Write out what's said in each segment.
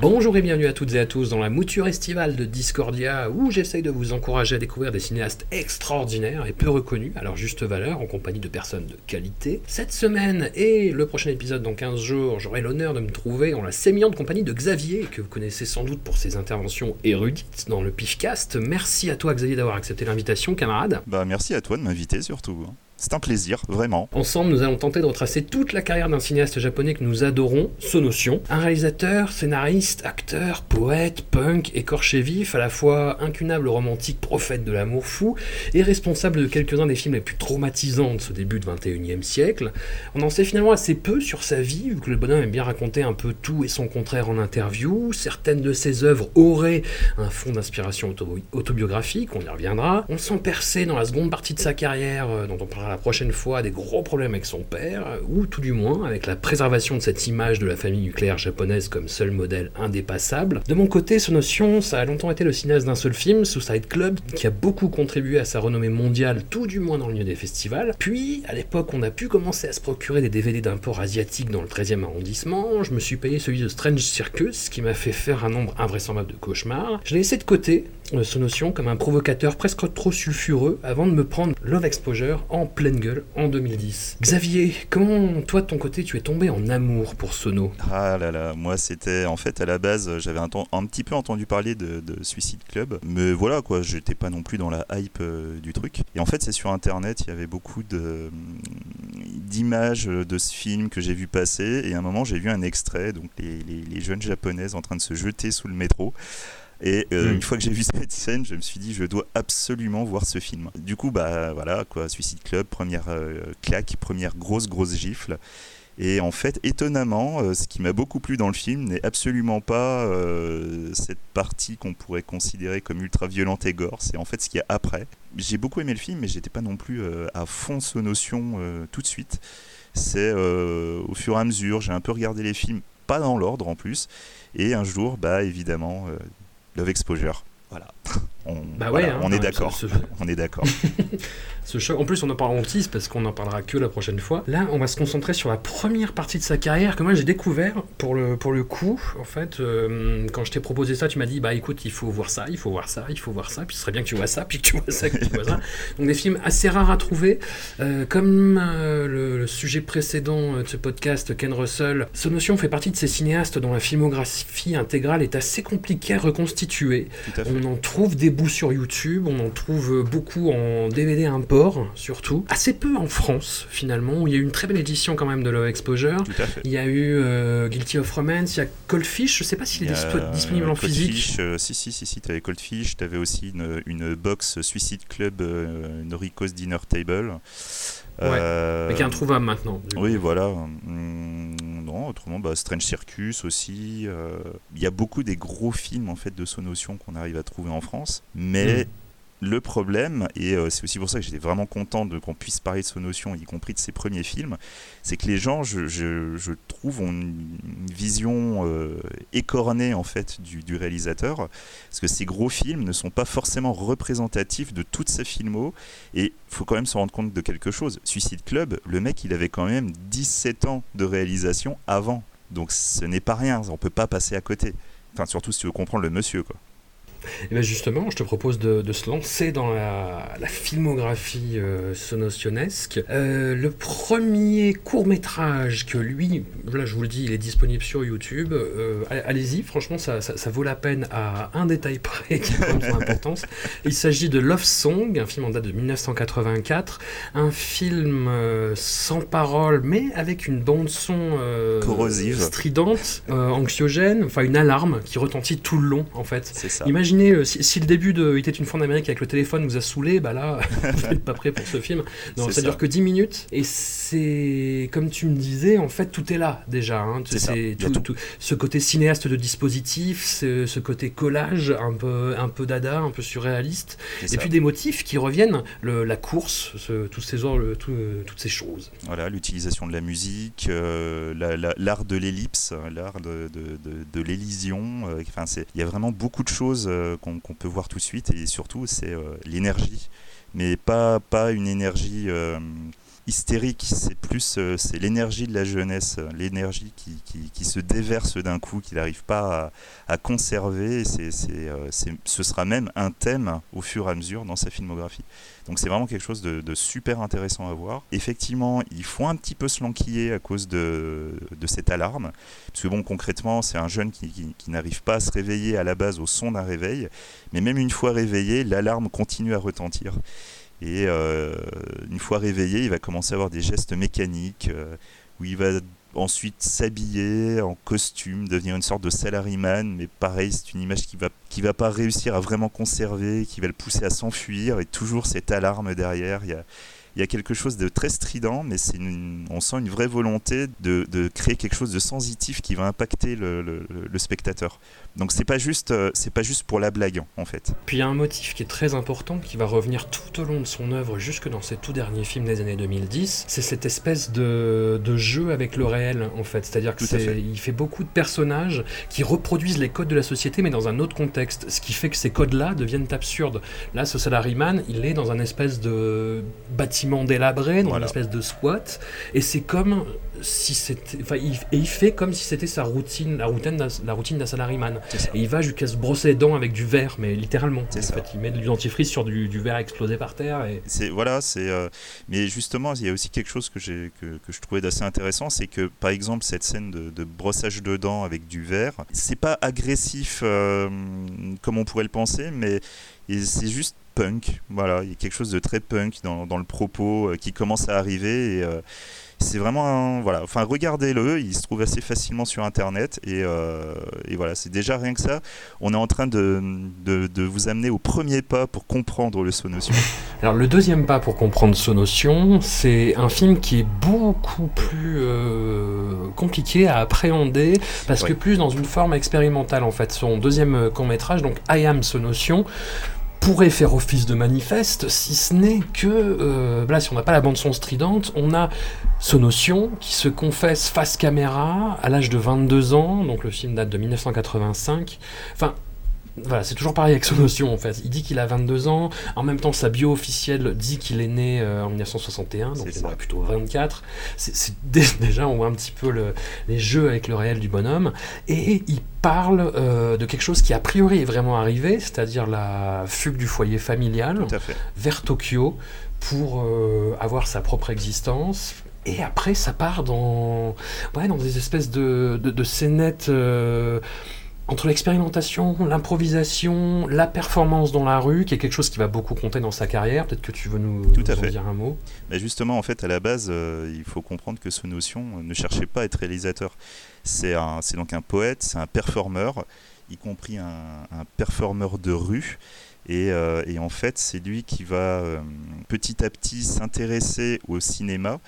Bonjour et bienvenue à toutes et à tous dans la mouture estivale de Discordia où j'essaye de vous encourager à découvrir des cinéastes extraordinaires et peu reconnus à leur juste valeur en compagnie de personnes de qualité. Cette semaine et le prochain épisode dans 15 jours, j'aurai l'honneur de me trouver en la sémillante compagnie de Xavier que vous connaissez sans doute pour ses interventions érudites dans le Pifcast. Merci à toi Xavier d'avoir accepté l'invitation camarade. Bah merci à toi de m'inviter surtout. C'est un plaisir, vraiment. Ensemble, nous allons tenter de retracer toute la carrière d'un cinéaste japonais que nous adorons, Sonotion. Un réalisateur, scénariste, acteur, poète, punk, écorché vif, à la fois incunable romantique, prophète de l'amour fou, et responsable de quelques-uns des films les plus traumatisants de ce début de 21e siècle. On en sait finalement assez peu sur sa vie, vu que le bonhomme aime bien raconter un peu tout et son contraire en interview. Certaines de ses œuvres auraient un fond d'inspiration auto- autobiographique, on y reviendra. On sent percer dans la seconde partie de sa carrière, euh, dont on parlera la prochaine fois, des gros problèmes avec son père, ou tout du moins avec la préservation de cette image de la famille nucléaire japonaise comme seul modèle indépassable. De mon côté, ce notion, ça a longtemps été le cinéaste d'un seul film, Suicide Club, qui a beaucoup contribué à sa renommée mondiale, tout du moins dans le milieu des festivals. Puis, à l'époque, on a pu commencer à se procurer des DVD d'import asiatique dans le 13e arrondissement. Je me suis payé celui de Strange Circus, qui m'a fait faire un nombre invraisemblable de cauchemars. Je l'ai laissé de côté, ce notion, comme un provocateur presque trop sulfureux, avant de me prendre Love Exposure en pleine gueule en 2010. Xavier, comment toi de ton côté tu es tombé en amour pour Sono? Ah là là, moi c'était en fait à la base, j'avais un, petit peu entendu parler de, de Suicide Club, mais voilà quoi, j'étais pas non plus dans la hype euh, du truc. Et en fait, c'est sur internet, il y avait beaucoup de d'images de ce film que j'ai vu passer, et à un moment j'ai vu un extrait, donc les jeunes japonaises en train de se jeter sous le métro. Et euh, Mm. une fois que j'ai vu cette scène, je me suis dit, je dois absolument voir ce film. Du coup, bah voilà, quoi, Suicide Club, première euh, claque, première grosse, grosse gifle. Et en fait, étonnamment, euh, ce qui m'a beaucoup plu dans le film n'est absolument pas euh, cette partie qu'on pourrait considérer comme ultra violente et gore. C'est en fait ce qu'il y a après. J'ai beaucoup aimé le film, mais j'étais pas non plus euh, à fond ce notion tout de suite. C'est au fur et à mesure, j'ai un peu regardé les films, pas dans l'ordre en plus. Et un jour, bah évidemment, Love Exposure. Voilà. On, Bah ouais, hein, on est d'accord. ce- On est d'accord. Ce choc. En plus, on en parle en tease parce qu'on en parlera que la prochaine fois. Là, on va se concentrer sur la première partie de sa carrière que moi j'ai découvert pour le, pour le coup. En fait, euh, quand je t'ai proposé ça, tu m'as dit bah écoute, il faut voir ça, il faut voir ça, il faut voir ça, puis ce serait bien que tu vois ça, puis que tu vois ça, que tu vois ça. Donc des films assez rares à trouver. Euh, comme euh, le, le sujet précédent de ce podcast, Ken Russell, ce notion fait partie de ces cinéastes dont la filmographie intégrale est assez compliquée à reconstituer. Tout à fait. On en trouve des bouts sur YouTube, on en trouve beaucoup en DVD import, surtout. Assez peu en France, finalement, où il y a eu une très belle édition quand même de Love Exposure. Tout à fait. Il y a eu euh, Guilty of Romance, il y a Cold Fish, je sais pas s'il est dispo- disponible en Cold physique. Fish, euh, si, si, si, si, tu avais Cold Fish, tu avais aussi une, une box Suicide Club euh, Noriko's Dinner Table. Euh, Mais qui est introuvable maintenant. coup. Oui, voilà. Hum, non, autrement, bah, Strange Circus aussi. euh, Il y a beaucoup des gros films en fait de Sonotion qu'on arrive à trouver en France, mais Mm. Le problème, et euh, c'est aussi pour ça que j'étais vraiment content de qu'on puisse parler de Sonotion, y compris de ses premiers films, c'est que les gens, je, je- je trouve, ont une vision euh, écornée en fait du, du réalisateur, parce que ces gros films ne sont pas forcément représentatifs de toute sa filmo, et faut quand même se rendre compte de quelque chose. Suicide Club, le mec, il avait quand même 17 ans de réalisation avant. Donc ce n'est pas rien, on peut pas passer à côté. Enfin, surtout si tu veux comprendre le monsieur, quoi. Et bien justement, je te propose de, de se lancer dans la, la filmographie euh. Euh, le premier court métrage que lui, là je vous le dis, il est disponible sur YouTube. Euh, Allez-y, franchement, ça, ça, ça, vaut la peine à un détail près qui a son importance. Il s'agit de Love Song, un film en date de 1984, un film euh, sans parole, mais avec une bande son corrosive, stridente, anxiogène, enfin une alarme qui retentit tout le long en fait. C'est ça. Imaginez euh, si, si, le début de Il était une fois en Amérique avec le téléphone vous a saoulé, bah là, vous n'êtes pas prêt pour ce film. Non, ça, ça, dure que 10 minutes et c'est comme tu me disais, en fait, tout est là déjà. Hein. C'est tout, tout. Tout, ce côté cinéaste de dispositif, ce, ce, côté collage un peu, un peu dada, un peu surréaliste, et ça. puis des motifs qui reviennent, le, la course, ce, tous ces le, tout, euh, toutes ces choses. Voilà, l'utilisation de la musique, euh, l'art la, de l'ellipse, l'art de, de, de, de l'élision. Euh, enfin, il y a vraiment beaucoup de choses euh, qu'on qu peut voir tout de suite et surtout c'est l'énergie mais pas, pas une énergie hystérique, c'est plus euh, c'est l'énergie de la jeunesse, l'énergie qui, qui, qui, se déverse d'un coup, qu'il n'arrive pas à, à conserver. C'est, c'est, euh, ce sera même un thème au fur et à mesure dans sa filmographie. Donc c'est vraiment quelque chose de, de, super intéressant à voir. Effectivement, il faut un petit peu se lanquiller à cause de, de cette alarme. Parce que bon, concrètement, c'est un jeune qui, qui n'arrive pas à se réveiller à la base au son d'un réveil. Mais même une fois réveillé, l'alarme continue à retentir. Et euh, une fois réveillé, il va commencer à avoir des gestes mécaniques euh, où il va ensuite s'habiller en costume, devenir une sorte de salaryman, mais pareil, c'est une image qui va qui va pas réussir à vraiment conserver, qui va le pousser à s'enfuir, et toujours cette alarme derrière. Il y a, il y a quelque chose de très strident, mais c'est on sent une vraie volonté de, de, créer quelque chose de sensitif qui va impacter le, le spectateur. Donc c'est pas juste, c'est pas juste pour la blague en fait. Puis il y a un motif qui est très important, qui va revenir tout au long de son œuvre, jusque dans ses tout derniers films des années 2010. C'est cette espèce de, de, jeu avec le réel en fait. C'est-à-dire que fait. il fait beaucoup de personnages qui reproduisent les codes de la société, mais dans un autre contexte. Ce qui fait que ces codes-là deviennent absurdes. Là, ce salaryman, il est dans un espèce de bâtiment délabré, dans voilà. une espèce de squat, et c'est comme si c'était, enfin, il, et il fait comme si c'était sa routine, la routine, la routine d'un salaryman. Et il va jusqu'à se brosser les dents avec du verre, mais littéralement. En ça. fait, il met du dentifrice sur du, du verre explosé par terre. Et... C'est voilà, c'est. Euh, mais justement, il y a aussi quelque chose que j'ai que, que, je trouvais d'assez intéressant, c'est que par exemple cette scène de, de, brossage de dents avec du verre, c'est pas agressif euh, comme on pourrait le penser, mais c'est juste punk. Voilà, il y a quelque chose de très punk dans, dans le propos euh, qui commence à arriver et c'est vraiment un, voilà. Enfin regardez-le il se trouve assez facilement sur internet et, euh, et voilà c'est déjà rien que ça. On est en train de, de, de, vous amener au premier pas pour comprendre le Sonotion. Alors le deuxième pas pour comprendre Sonotion c'est un film qui est beaucoup plus euh, compliqué à appréhender parce ouais. que plus dans une forme expérimentale en fait. Son deuxième court métrage donc I Am Sonotion pourrait faire office de manifeste, si ce n'est que, euh, si on n'a pas la bande-son stridente, on a Sonotion qui se confesse face caméra à l'âge de 22 ans, donc le film date de 1985. Enfin, voilà, c'est toujours pareil avec son notion en fait. Il dit qu'il a 22 ans, en même temps sa bio officielle dit qu'il est né euh, en 1961, donc il aurait plutôt 24. C'est déjà on voit un petit peu le, les jeux avec le réel du bonhomme, et il parle euh, de quelque chose qui a priori est vraiment arrivé, c'est-à-dire la fugue du foyer familial vers Tokyo pour euh, avoir sa propre existence, et après, ça part dans, ouais, dans des espèces de, de, de scénettes euh, entre l'expérimentation, l'improvisation, la performance dans la rue, qui est quelque chose qui va beaucoup compter dans sa carrière. Peut-être que tu veux nous, Tout à nous fait. dire un mot. Mais justement, en fait, à la base, euh, il faut comprendre que ce notion ne cherchait pas à être réalisateur. C'est donc un poète, c'est un performeur, y compris un, un performeur de rue. Et, euh, et, en fait, c'est lui qui va euh, petit à petit s'intéresser au cinéma,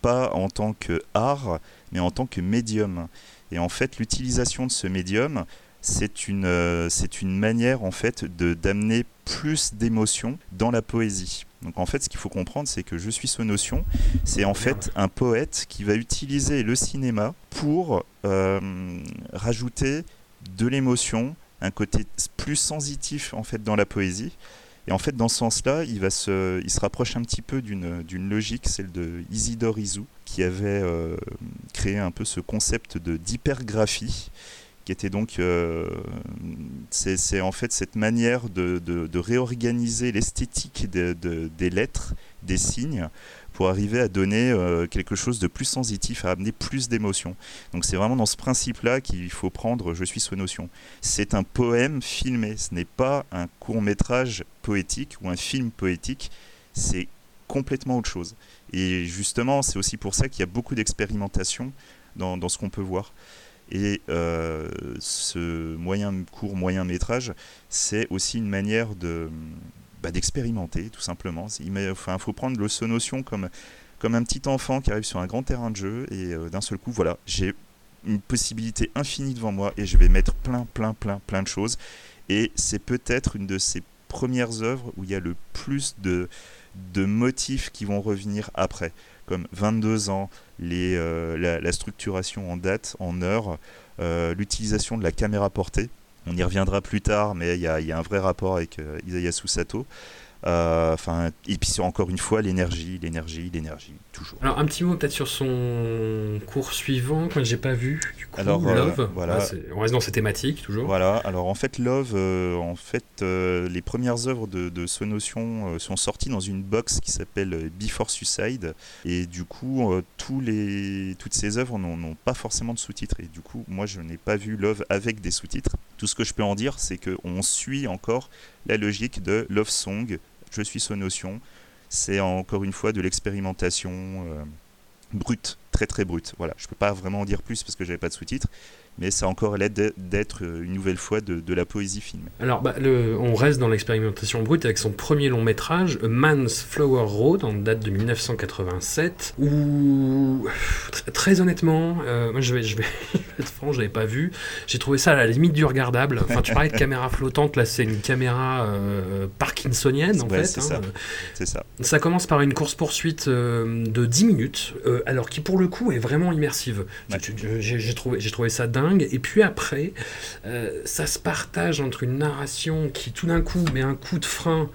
pas en tant que art, mais en tant que médium. Et en fait, l'utilisation de ce médium, c'est une, euh, c'est une manière en fait de d'amener plus d'émotion dans la poésie. Donc en fait, ce qu'il faut comprendre, c'est que Je suis ce notion, c'est en fait un poète qui va utiliser le cinéma pour euh, rajouter de l'émotion, un côté plus sensitif en fait dans la poésie. Et en fait, dans ce sens-là, il, va se, il se rapproche un petit peu d'une logique, celle de Isidore Isou, qui avait euh, créé un peu ce concept d'hypergraphie, qui était donc euh, c'est en fait cette manière de, de, réorganiser l'esthétique de, des lettres, des signes pour arriver à donner euh, quelque chose de plus sensitif, à amener plus d'émotion. Donc c'est vraiment dans ce principe-là qu'il faut prendre Je suis sous notion. C'est un poème filmé, ce n'est pas un court métrage poétique ou un film poétique, c'est complètement autre chose. Et justement, c'est aussi pour ça qu'il y a beaucoup d'expérimentation dans, ce qu'on peut voir. Et euh, ce moyen court, moyen métrage, c'est aussi une manière de bah, d'expérimenter, tout simplement. Il faut prendre le Sonotion comme, comme un petit enfant qui arrive sur un grand terrain de jeu et euh, d'un seul coup, voilà, j'ai une possibilité infinie devant moi et je vais mettre plein, plein, plein, plein de choses. Et c'est peut-être une de ces premières œuvres où il y a le plus de, de motifs qui vont revenir après, comme 22 ans, les, euh, la, structuration en date, en heure, euh, l'utilisation de la caméra portée. On y reviendra plus tard, mais il y, a un vrai rapport avec euh, Isayasu Sato. Euh, enfin, et puis encore une fois, l'énergie, l'énergie, l'énergie, toujours. Alors un petit mot peut-être sur son cours suivant que j'ai pas vu. Du coup, alors euh, Love. Voilà. on reste dans ces thématiques toujours. Voilà. Alors en fait, Love, euh, en fait, les premières œuvres de, de ce notion sont sorties dans une box qui s'appelle Before Suicide, et du coup, tous les, toutes ces œuvres n'ont pas forcément de sous-titres. Et du coup, moi, je n'ai pas vu Love avec des sous-titres. Tout ce que je peux en dire, c'est qu'on suit encore la logique de Love Song je suis notion. C'est encore une fois de l'expérimentation euh, brute, très très brute. Voilà, je peux pas vraiment en dire plus parce que j'avais pas de sous-titres, mais ça a encore l'aide d'être euh, une nouvelle fois de, la poésie filmée. Alors, bah, le, on reste dans l'expérimentation brute avec son premier long métrage, A Man's Flower Road, en date de 1987, où, très, honnêtement, euh, moi je vais, je vais être franc, je l'avais pas vu, j'ai trouvé ça à la limite du regardable. Enfin, tu parlais de caméra flottante, là c'est une caméra euh, parkinsonienne en fait. C'est hein. ça. ça. Ça commence par une course-poursuite de 10 minutes, alors qui pour le coup est vraiment immersive. J'ai trouvé, trouvé ça dingue et puis après, euh, ça se partage entre une narration qui tout d'un coup met un coup de frein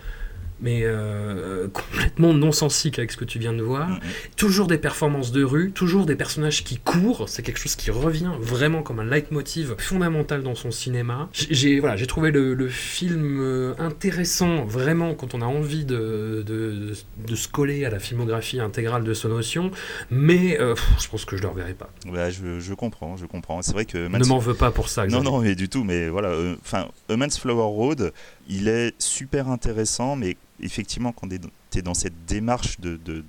mais euh, complètement non-sensique avec ce que tu viens de voir. Mm-hmm. Toujours des performances de rue, toujours des personnages qui courent, c'est quelque chose qui revient vraiment comme un leitmotiv fondamental dans son cinéma. J'ai voilà, trouvé le, film euh, intéressant, vraiment, quand on a envie de, de, de, se coller à la filmographie intégrale de Sonotion, mais euh, je pense que je ne le reverrai pas. je, je, comprends, je comprends. C'est vrai que... Ne m'en veux pas pour ça. Non, non, mais du tout, mais voilà. Enfin, A Man's Flower Road, il est super intéressant, mais effectivement, quand tu es dans cette démarche de, de,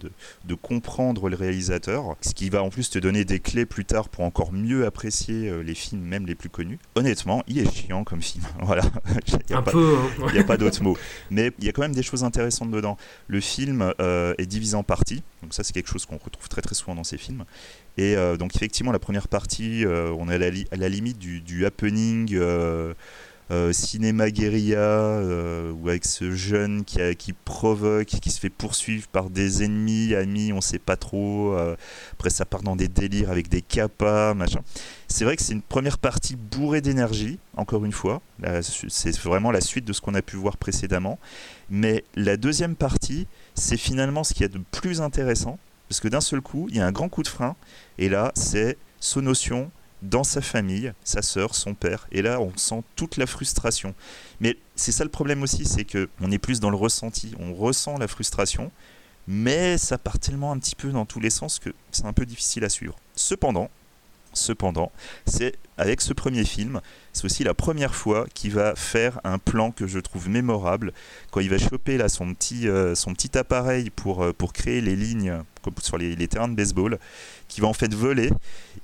de, comprendre le réalisateur, ce qui va en plus te donner des clés plus tard pour encore mieux apprécier euh, les films, même les plus connus, honnêtement, il est chiant comme film. voilà. il Un peu. Hein. N'y a pas d'autre mot. Mais il y a quand même des choses intéressantes dedans. Le film euh, est divisé en parties. Donc ça, c'est quelque chose qu'on retrouve très très souvent dans ces films. Et euh, donc effectivement, la première partie, on est à la, à la limite du, du happening euh, cinéma guérilla, euh, ou avec ce jeune qui, qui provoque, qui se fait poursuivre par des ennemis, amis, on sait pas trop. Euh, après, ça part dans des délires avec des capas, machin. C'est vrai que c'est une première partie bourrée d'énergie, encore une fois. C'est vraiment la suite de ce qu'on a pu voir précédemment. Mais la deuxième partie, c'est finalement ce qu'il y a de plus intéressant. Parce que d'un seul coup, il y a un grand coup de frein. Et là, c'est notion dans sa famille, sa sœur, son père. Et là, on sent toute la frustration. Mais c'est ça le problème aussi, c'est que on est plus dans le ressenti. On ressent la frustration, mais ça part tellement un petit peu dans tous les sens que c'est un peu difficile à suivre. Cependant, cependant, c'est avec ce premier film, c'est aussi la première fois qu'il va faire un plan que je trouve mémorable, quand il va choper là son petit, euh, appareil pour, euh, pour créer les lignes comme sur les, les, terrains de baseball, qui va en fait voler,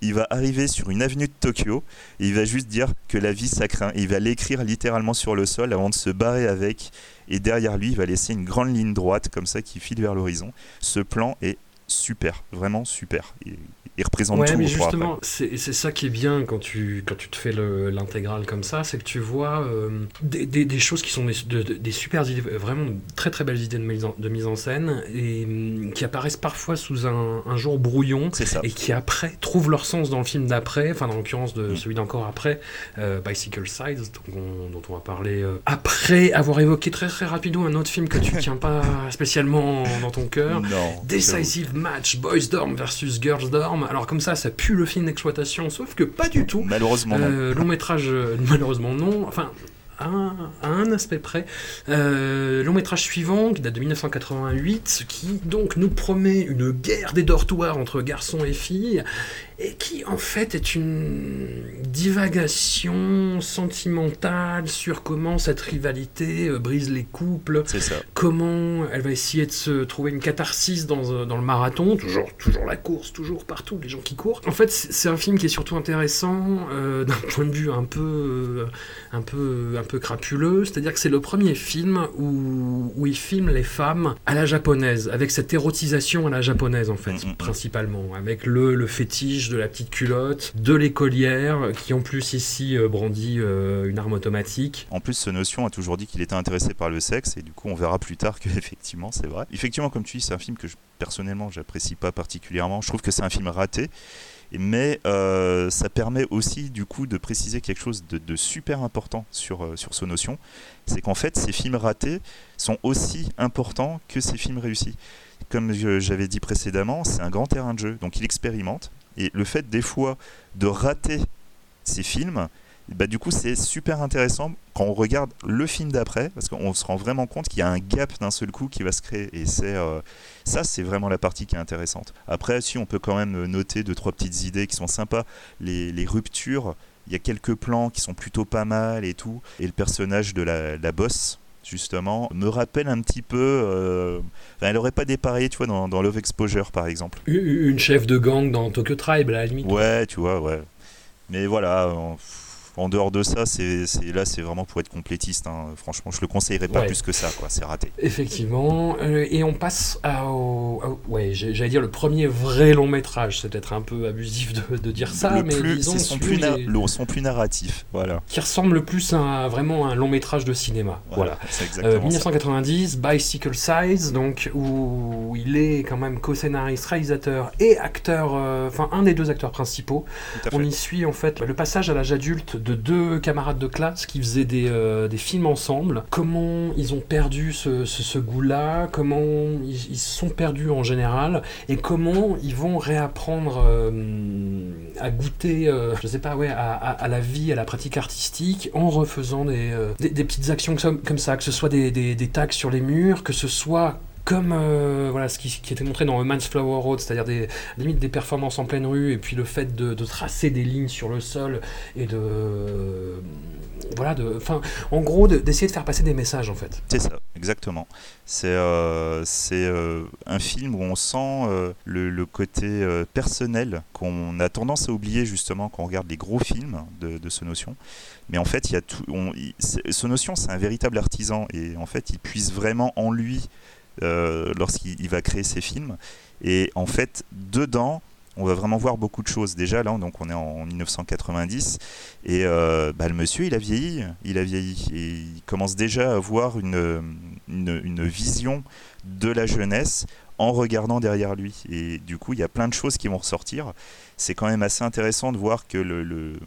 il va arriver sur une avenue de Tokyo, et il va juste dire que la vie ça craint, il va l'écrire littéralement sur le sol avant de se barrer avec, et derrière lui il va laisser une grande ligne droite comme ça qui file vers l'horizon. Ce plan est super, vraiment super il représente ouais, tout. Mais justement, c'est ça qui est bien quand tu, quand tu te fais l'intégrale comme ça, c'est que tu vois euh, des, des, choses qui sont des, des, super idées, vraiment très très belles idées de mise en, de mise en scène et mm, qui apparaissent parfois sous un, un jour brouillon et qui après trouvent leur sens dans le film d'après, enfin dans l'occurrence de mm. celui d'encore après, euh, Bicycle Sides, dont on, va parler euh, après avoir évoqué très très rapidement un autre film que tu tiens pas spécialement dans ton cœur, Decisive match Boys Dorm versus Girls Dorm. Alors comme ça, ça pue le film d'exploitation, sauf que pas du tout. Malheureusement, non. Euh, long métrage, euh, malheureusement non. Enfin, à un, à un aspect près. Euh, long métrage suivant, qui date de 1988, qui donc nous promet une guerre des dortoirs entre garçons et filles, et qui en fait est une divagation sentimentale sur comment cette rivalité euh, brise les couples, ça. comment elle va essayer de se trouver une catharsis dans, euh, dans le marathon, toujours, toujours la course, toujours partout, les gens qui courent. En fait, c'est un film qui est surtout intéressant euh, d'un point de vue un peu, un peu, un peu crapuleux, c'est-à-dire que c'est le premier film où, où il filme les femmes à la japonaise, avec cette érotisation à la japonaise en fait, Mm, mm, mm. principalement, avec le, le fétiche de la petite culotte, de l'écolière, qui en plus ici euh, brandit euh, une arme automatique. En plus, ce notion a toujours dit qu'il était intéressé par le sexe, et du coup, on verra plus tard que effectivement, c'est vrai. Effectivement, comme tu dis, c'est un film que je- personnellement, j'apprécie pas particulièrement. Je trouve que c'est un film raté, mais euh, ça permet aussi, du coup, de préciser quelque chose de, super important sur, sur ce notion. C'est qu'en fait, ces films ratés sont aussi importants que ces films réussis. Comme j'avais dit précédemment, c'est un grand terrain de jeu, donc il expérimente. Et le fait, des fois, de rater ces films, bah, du coup, c'est super intéressant quand on regarde le film d'après, parce qu'on se rend vraiment compte qu'il y a un gap d'un seul coup qui va se créer. Et c'est euh, ça, c'est vraiment la partie qui est intéressante. Après, si on peut quand même noter deux, trois petites idées qui sont sympas, les, ruptures, il y a quelques plans qui sont plutôt pas mal et tout. Et le personnage de la, la boss, justement, me rappelle un petit peu. euh, enfin, elle aurait pas dépareillé, tu vois, dans, dans Love Exposure, par exemple. Une chef de gang dans Tokyo Tribe, à la limite. Ouais, tu vois, ouais. Mais voilà, en dehors de ça, c'est là, c'est vraiment pour être complétiste. hein. Franchement, je le conseillerais pas Ouais. plus que ça, quoi. C'est raté. Effectivement. Euh, et on passe à, au, ouais, j'allais dire le premier vrai long métrage. C'est peut-être un peu abusif de, de dire ça, le mais plus, disons son plus, na- les- le- son plus narratif. Voilà. qui ressemble le plus à vraiment à un long métrage de cinéma. Voilà. C'est Euh, exactement ça. 1990, Bicycle Size, donc où il est quand même co-scénariste, réalisateur et acteur, euh, enfin un des deux acteurs principaux. On y suit en fait le passage à l'âge adulte de deux camarades de classe qui faisaient des, euh, films ensemble. Comment ils ont perdu ce, goût-là, comment ils, ils sont perdus en général, et comment ils vont réapprendre euh, à goûter, euh, je sais pas, ouais, à, la vie, à la pratique artistique, en refaisant des, des, petites actions comme, ça, que ce soit des, des tags sur les murs, que ce soit comme euh, voilà ce qui, qui était montré dans Man's Flower Road, c'est-à-dire des limite des performances en pleine rue et puis le fait de, tracer des lignes sur le sol et de voilà de enfin en gros de- d'essayer de faire passer des messages en fait. C'est ça, exactement. C'est euh, c'est, euh, un film où on sent le, côté personnel qu'on a tendance à oublier justement quand on regarde les gros films de, de ce notion. Mais en fait, il y a tout. ce notion, c'est un véritable artisan et en fait, il puise vraiment en lui lorsqu'il il va créer ses films. Et en fait, dedans, on va vraiment voir beaucoup de choses. Déjà, là, donc on est en 1990 et euh, bah, le monsieur, il a vieilli, il a vieilli et il commence déjà à avoir une, une vision de la jeunesse en regardant derrière lui. Et du coup, il y a plein de choses qui vont ressortir. C'est quand même assez intéressant de voir que le, le-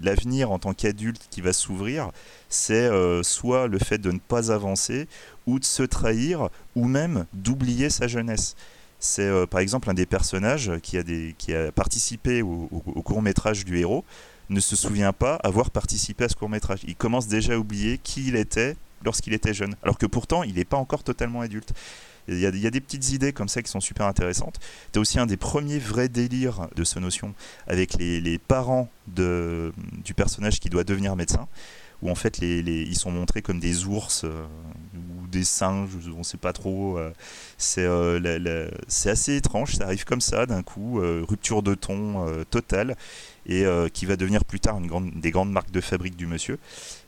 l'avenir en tant qu'adulte qui va s'ouvrir, c'est euh, soit le fait de ne pas avancer, ou de se trahir, ou même d'oublier sa jeunesse. C'est euh, par exemple un des personnages qui a, des, qui a participé au- au court métrage du héros ne se souvient pas avoir participé à ce court métrage. Il commence déjà à oublier qui il était lorsqu'il était jeune, alors que pourtant il n'est pas encore totalement adulte. Il y, a, des petites idées comme ça qui sont super intéressantes. Tu as aussi un des premiers vrais délires de ce notion avec les, parents de, du personnage qui doit devenir médecin, où en fait ils sont montrés comme des ours euh, ou des singes, on ne sait pas trop. euh, c'est euh, c'est assez étrange, ça arrive comme ça d'un coup, rupture de ton totale, et qui va devenir plus tard une des grandes marques de fabrique du monsieur.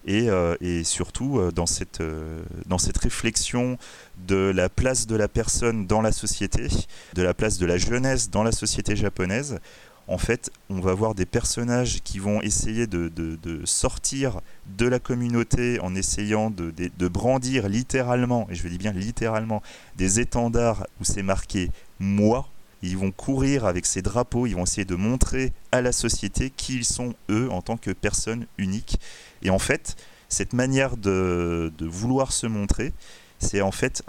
Et, euh, et surtout euh, dans, cette, euh, dans cette réflexion de la place de la personne dans la société, de la place de la jeunesse dans la société japonaise, en fait, on va voir des personnages qui vont essayer de, de- sortir de la communauté en essayant de- de brandir littéralement, et je dis bien littéralement, des étendards où c'est marqué moi. Ils vont courir avec ces drapeaux, ils vont essayer de montrer à la société qui ils sont eux en tant que personnes uniques. Et en fait, cette manière de, vouloir se montrer, c'est en fait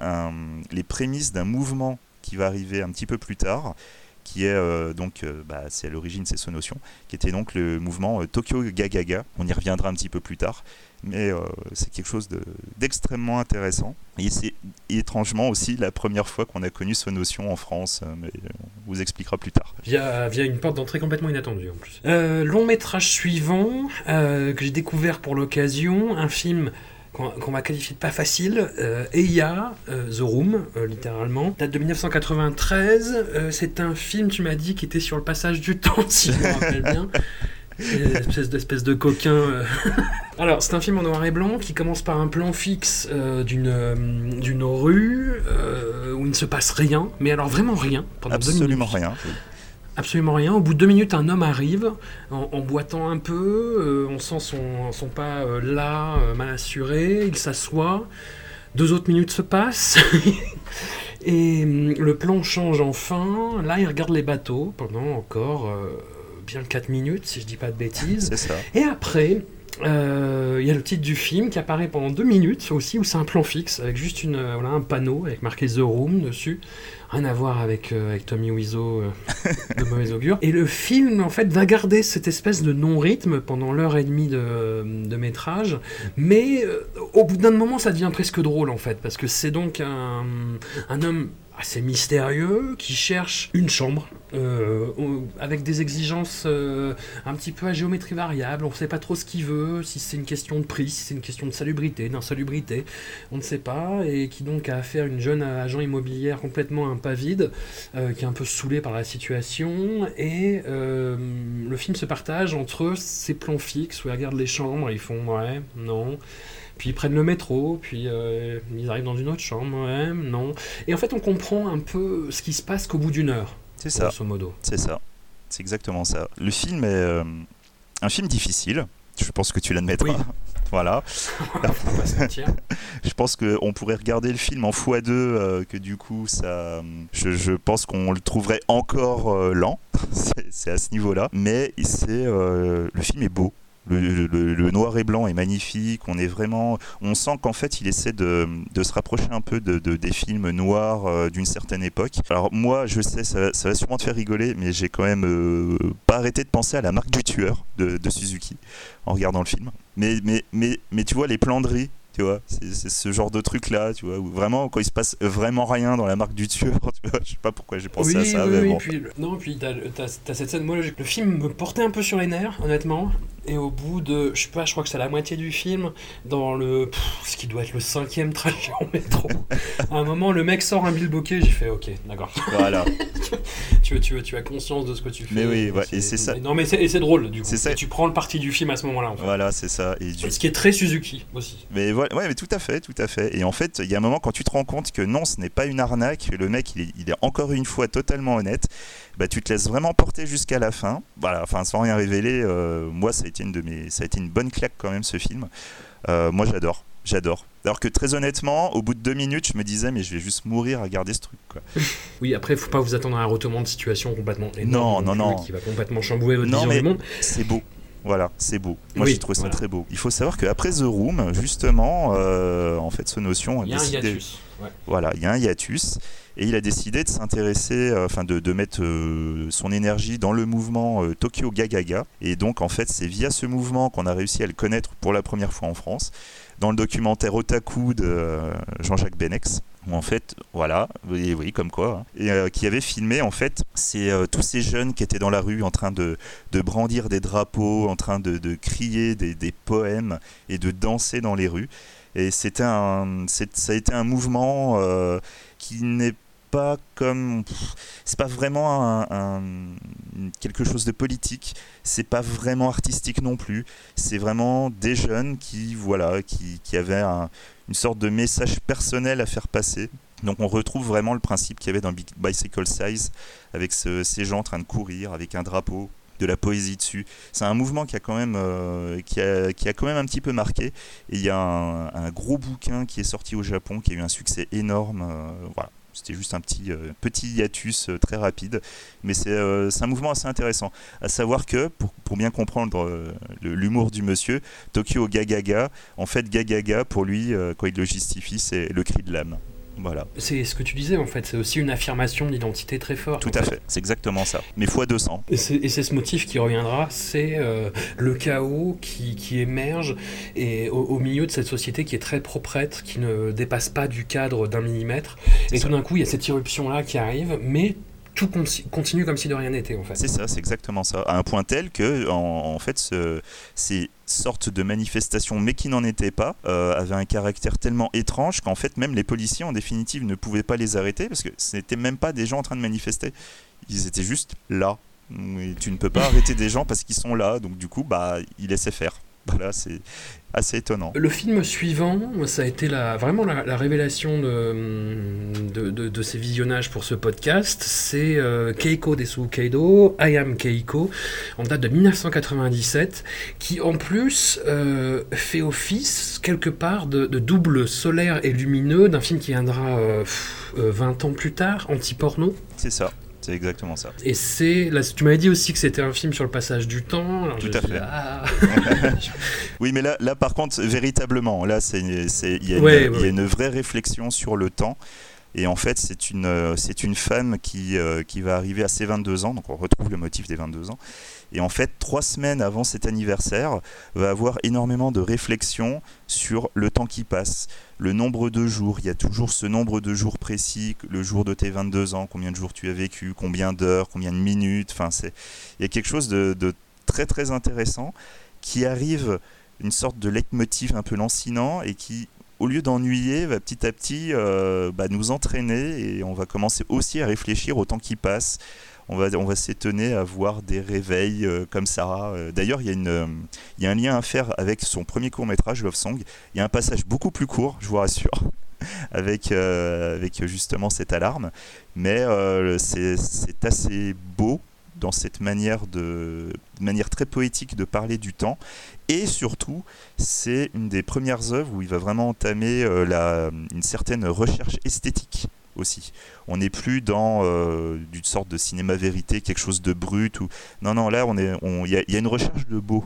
les prémices d'un mouvement qui va arriver un petit peu plus tard qui est euh, donc, euh, bah, c'est à l'origine, c'est Sonotion, qui était donc le mouvement euh, Tokyo Gagaga. On y reviendra un petit peu plus tard, mais c'est quelque chose d'extrêmement intéressant. Et c'est étrangement aussi la première fois qu'on a connu Sonotion en France, mais on vous expliquera plus tard. Via, via une porte d'entrée complètement inattendue en plus. long métrage suivant, que j'ai découvert pour l'occasion, un film qu'on va qualifier de pas facile, euh, Eya, euh, The Room, euh, littéralement, date de 1993. c'est un film, tu m'as dit, qui était sur le passage du temps, si je me rappelle bien. espèce d'espèce de coquin. Alors, c'est un film en noir et blanc qui commence par un plan fixe d'une rue où il ne se passe rien, mais alors vraiment rien pendant Absolument rien. Absolument rien. Au bout de deux minutes, un homme arrive en, boitant un peu. Euh, on sent son, son pas euh, là, euh, mal assuré. Il s'assoit. Deux autres minutes se passent. et hum, le plan change enfin. Là, il regarde les bateaux pendant encore bien quatre minutes, si je dis pas de bêtises. Ça. Et après, il y a le titre du film qui apparaît pendant deux minutes aussi, où c'est un plan fixe, avec juste une, voilà, un panneau avec marqué The Room dessus rien à voir avec, euh, avec Tommy Wiseau euh, de mauvais augure. Et le film, en fait, va garder cette espèce de non-rythme pendant l'heure et demie de, de métrage, mais euh, au bout d'un moment, ça devient presque drôle, en fait, parce que c'est donc un, un homme assez mystérieux qui cherche une chambre euh, avec des exigences euh, un petit peu à géométrie variable. On ne sait pas trop ce qu'il veut, si c'est une question de prix, si c'est une question de salubrité, d'insalubrité, on ne sait pas. Et qui donc a affaire à une jeune agent immobilière complètement impavide, euh, qui est un peu saoulée par la situation. Et le film se partage entre ces plans fixes où ils regardent les chambres, ils font ouais, non. Puis ils prennent le métro, puis ils arrivent dans une autre chambre, ouais, non. Et en fait, on comprend un peu ce qui se passe qu'au bout d'une heure. C'est ça. C'est ça. C'est exactement ça. Le film est euh, un film difficile. Je pense que tu l'admettras. voilà. je pense qu'on pourrait regarder le film en x2, euh, que du coup, ça, je, pense qu'on le trouverait encore euh, lent. c'est à ce niveau-là. Mais c'est le film est beau. Le, noir et blanc est magnifique. On est vraiment, on sent qu'en fait, il essaie de, se rapprocher un peu de, des films noirs euh, d'une certaine époque. Alors moi, je sais, ça, va sûrement te faire rigoler, mais j'ai quand même euh, pas arrêté de penser à la marque du tueur de, Suzuki en regardant le film. Mais, mais, mais, mais tu vois, les plans de riz tu vois c'est ce genre de truc là tu vois où vraiment quand il se passe vraiment rien dans la marque du tueur tu vois je sais pas pourquoi j'ai pensé à ça oui, mais bon. puis, non puis t'as as, cette scène moi le film me portait un peu sur les nerfs honnêtement et au bout de, je sais pas, je crois que c'est la moitié du film, dans le, ce qui doit être le cinquième trajet en métro, à un moment, le mec sort un bilboquet, j'ai fait, ok, d'accord. Voilà. tu, tu, tu, as conscience de ce que tu fais. Mais oui, et c'est ça. Non, mais c'est drôle, du coup. Ça. tu prends le parti du film à ce moment-là. En fait. Voilà, c'est ça. Et Ce qui est très Suzuki aussi. Mais voilà, ouais, mais tout à fait, tout à fait. Et en fait, il y a un moment quand tu te rends compte que non, ce n'est pas une arnaque, le mec, il est, il est encore une fois totalement honnête bah, tu te laisses vraiment porter jusqu'à la fin. Voilà, enfin, sans rien révéler, euh, moi, ça a, été une de mes, ça a été une bonne claque quand même ce film. Euh, moi, j'adore. J'adore. Alors que très honnêtement, au bout de deux minutes, je me disais, mais je vais juste mourir à regarder ce truc. Quoi. oui, après, il faut pas vous attendre à un retournement de situation complètement énorme. Non, non, non. Qui va complètement chambouler votre non, vision mais du monde. C'est beau. Voilà, c'est beau. Moi, j'ai trouvé ça très beau. Il faut savoir qu'après The Room, justement, euh, en fait, ce notion a il y a décidé... un hiatus. Voilà, il y a un hiatus. Et il a décidé de s'intéresser, euh, enfin de, de, mettre euh, son énergie dans le mouvement euh, Tokyo Gagaga. Et donc en fait c'est via ce mouvement qu'on a réussi à le connaître pour la première fois en France, dans le documentaire Otaku de Jean-Jacques Benex. Où en fait, voilà, oui, oui comme quoi, hein. et qui avait filmé en fait c'est tous ces jeunes qui étaient dans la rue en train de, de brandir des drapeaux, en train de, de crier des, des, poèmes et de danser dans les rues. Et un, ça a été un mouvement qui n'est comme c'est pas vraiment un, quelque chose de politique c'est pas vraiment artistique non plus c'est vraiment des jeunes qui voilà qui, avaient une sorte de message personnel à faire passer donc on retrouve vraiment le principe qu'il y avait dans Bicycle Size avec ces gens en train de courir avec un drapeau de la poésie dessus. C'est un mouvement qui a quand même euh, qui, a, quand même un petit peu marqué. Et il y a un, gros bouquin qui est sorti au Japon qui a eu un succès énorme. Euh. C'était juste un petit, euh, petit hiatus euh, très rapide. Mais euh, c'est un mouvement assez intéressant. À savoir que, pour, pour bien comprendre l'humour du monsieur, Tokyo Gagaga, en fait, Gagaga, pour lui, quand il le justifie, c'est le cri de l'âme. Voilà. C'est ce que tu disais en fait, c'est aussi une affirmation d'identité très forte. Tout à fait, c'est exactement ça. Mais fois 200. Et c'est ce motif qui reviendra, c'est euh, le chaos qui, qui, émerge et au, au, milieu de cette société qui est très proprette, qui ne dépasse pas du cadre d'un millimètre. Et ça. tout d'un coup, il y a cette irruption-là qui arrive, mais tout continue comme si de rien n'était en fait. C'est ça, c'est exactement ça. À un point tel que, en, en fait, ce, ces sortes de manifestations, mais qui n'en étaient pas, euh, avaient un caractère tellement étrange qu'en fait, même les policiers, en définitive, ne pouvaient pas les arrêter parce que ce n'étaient même pas des gens en train de manifester. Ils étaient juste là. Et tu ne peux pas arrêter des gens parce qu'ils sont là. Donc, du coup, bah, ils laissaient faire. Voilà, c'est assez étonnant. Le film suivant, ça a été la, vraiment la, la révélation de, de, de, de, ces visionnages pour ce podcast. C'est euh, Keiko Desu Keido, I Am Keiko, en date de 1997, qui en plus euh, fait office quelque part de, double solaire et lumineux d'un film qui viendra euh, 20 ans plus tard, anti-porno. C'est ça. C'est exactement ça. Et c'est. Tu m'avais dit aussi que c'était un film sur le passage du temps. Tout à fait. Ah. oui, mais là, là, par contre, véritablement, là, il y, ouais, ouais. y a une vraie réflexion sur le temps. Et en fait, c'est une, c'est une femme qui, euh, qui va arriver à ses 22 ans, donc on retrouve le motif des 22 ans. Et en fait, trois semaines avant cet anniversaire, va avoir énormément de réflexions sur le temps qui passe, le nombre de jours. Il y a toujours ce nombre de jours précis, le jour de tes 22 ans, combien de jours tu as vécu, combien d'heures, combien de minutes. Enfin, c'est, il y a quelque chose de, très très intéressant qui arrive, une sorte de leitmotiv un peu lancinant et qui au lieu d'ennuyer, va petit à petit euh, bah, nous entraîner et on va commencer aussi à réfléchir au temps qui passe. On va, on va s'étonner à voir des réveils euh, comme ça. D'ailleurs, il y, euh, a un lien à faire avec son premier court métrage, Love Song. Il y a un passage beaucoup plus court, je vous rassure, avec, euh, avec justement cette alarme. Mais c'est assez beau dans cette manière, de, manière très poétique de parler du temps. Et surtout, c'est une des premières œuvres où il va vraiment entamer euh, une certaine recherche esthétique aussi. On n'est plus dans euh, une sorte de cinéma vérité, quelque chose de brut. Ou... Non, non, là, il on on, y, y a une recherche de beau.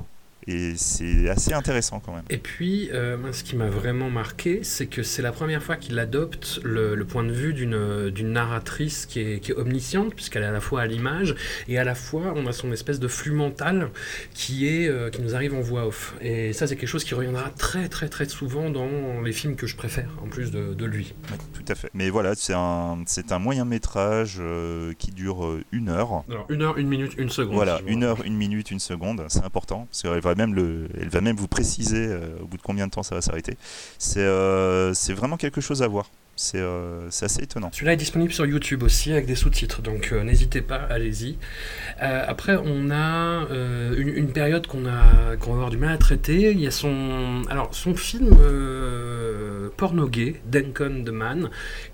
Et c'est assez intéressant quand même. Et puis, euh, ce qui m'a vraiment marqué, c'est que c'est la première fois qu'il adopte le, le, point de vue d'une narratrice qui est, qui est omnisciente, puisqu'elle est à la fois à l'image, et à la fois, on a son espèce de flux mental qui, est, euh, qui nous arrive en voix off. Et ça, c'est quelque chose qui reviendra très, très, très souvent dans les films que je préfère, en plus de, de lui. Oui, tout à fait. Mais voilà, c'est un, un moyen métrage euh, qui dure une heure. Alors, une heure, une minute, une seconde. Voilà, si une heure, une minute, une seconde. C'est important, parce qu'elle va elle va même vous préciser euh, au bout de combien de temps ça va s'arrêter. C'est euh, vraiment quelque chose à voir. C'est euh, assez étonnant. Celui-là est disponible sur YouTube aussi avec des sous-titres, donc euh, n'hésitez pas, allez-y. Euh, après, on a une, une, période qu'on qu va avoir du mal à traiter. Il y a son, alors, son film porno gay, Duncan the Man,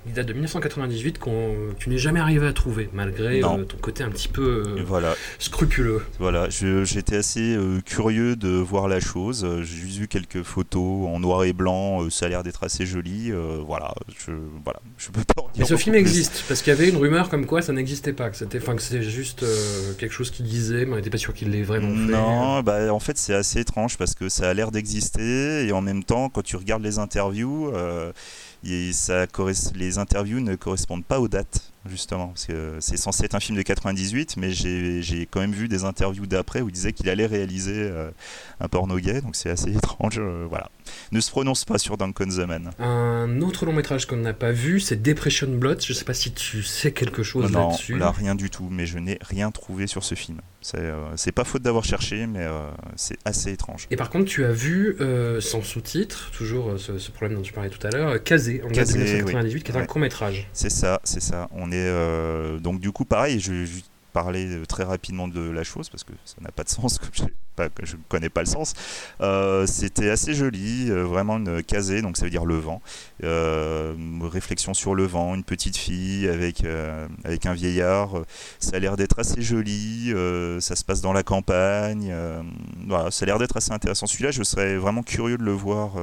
il date de 1998, qu que tu n'es jamais arrivé à trouver, malgré ton côté un petit peu voilà. scrupuleux. Voilà, j'étais assez curieux de voir la chose. J'ai juste vu quelques photos en noir et blanc, ça a l'air d'être assez joli. voilà, je voilà, je peux pas en dire Mais ce film plus. existe parce qu'il y avait une rumeur comme quoi ça n'existait pas, que c'était, enfin que c'était juste euh, quelque chose qu'il disait, mais on n'était pas sûr qu'il l'ait vraiment fait. Non, bah en fait c'est assez étrange parce que ça a l'air d'exister et en même temps quand tu regardes les interviews, euh, ça, les interviews ne correspondent pas aux dates justement parce que c'est censé être un film de 98 mais j'ai quand même vu des interviews d'après où il disait qu'il allait réaliser euh, un porno gay donc c'est assez étrange voilà ne se prononce pas sur Duncan the Man un autre long métrage qu'on n'a pas vu c'est Depression Blood je sais pas si tu sais quelque chose non, là-dessus. là rien du tout mais je n'ai rien trouvé sur ce film. C'est euh, pas faute d'avoir cherché mais euh, c'est assez étrange. Et par contre tu as vu euh, sans sous-titres toujours ce, ce, problème dont tu parlais tout à l'heure Kazé en de 1998 oui. qui est ouais. un court métrage. C'est ça c'est ça. On est euh, donc du coup pareil je, je parler très rapidement de la chose parce que ça n'a pas de sens comme je je ne connais pas le sens. Euh, C'était assez joli, euh, vraiment une casée, donc ça veut dire le vent. Euh, réflexion sur le vent, une petite fille avec, avec un vieillard. Ça a l'air d'être assez joli, ça se passe dans la campagne. ça a l'air d'être assez intéressant. Celui-là, je serais vraiment curieux de le voir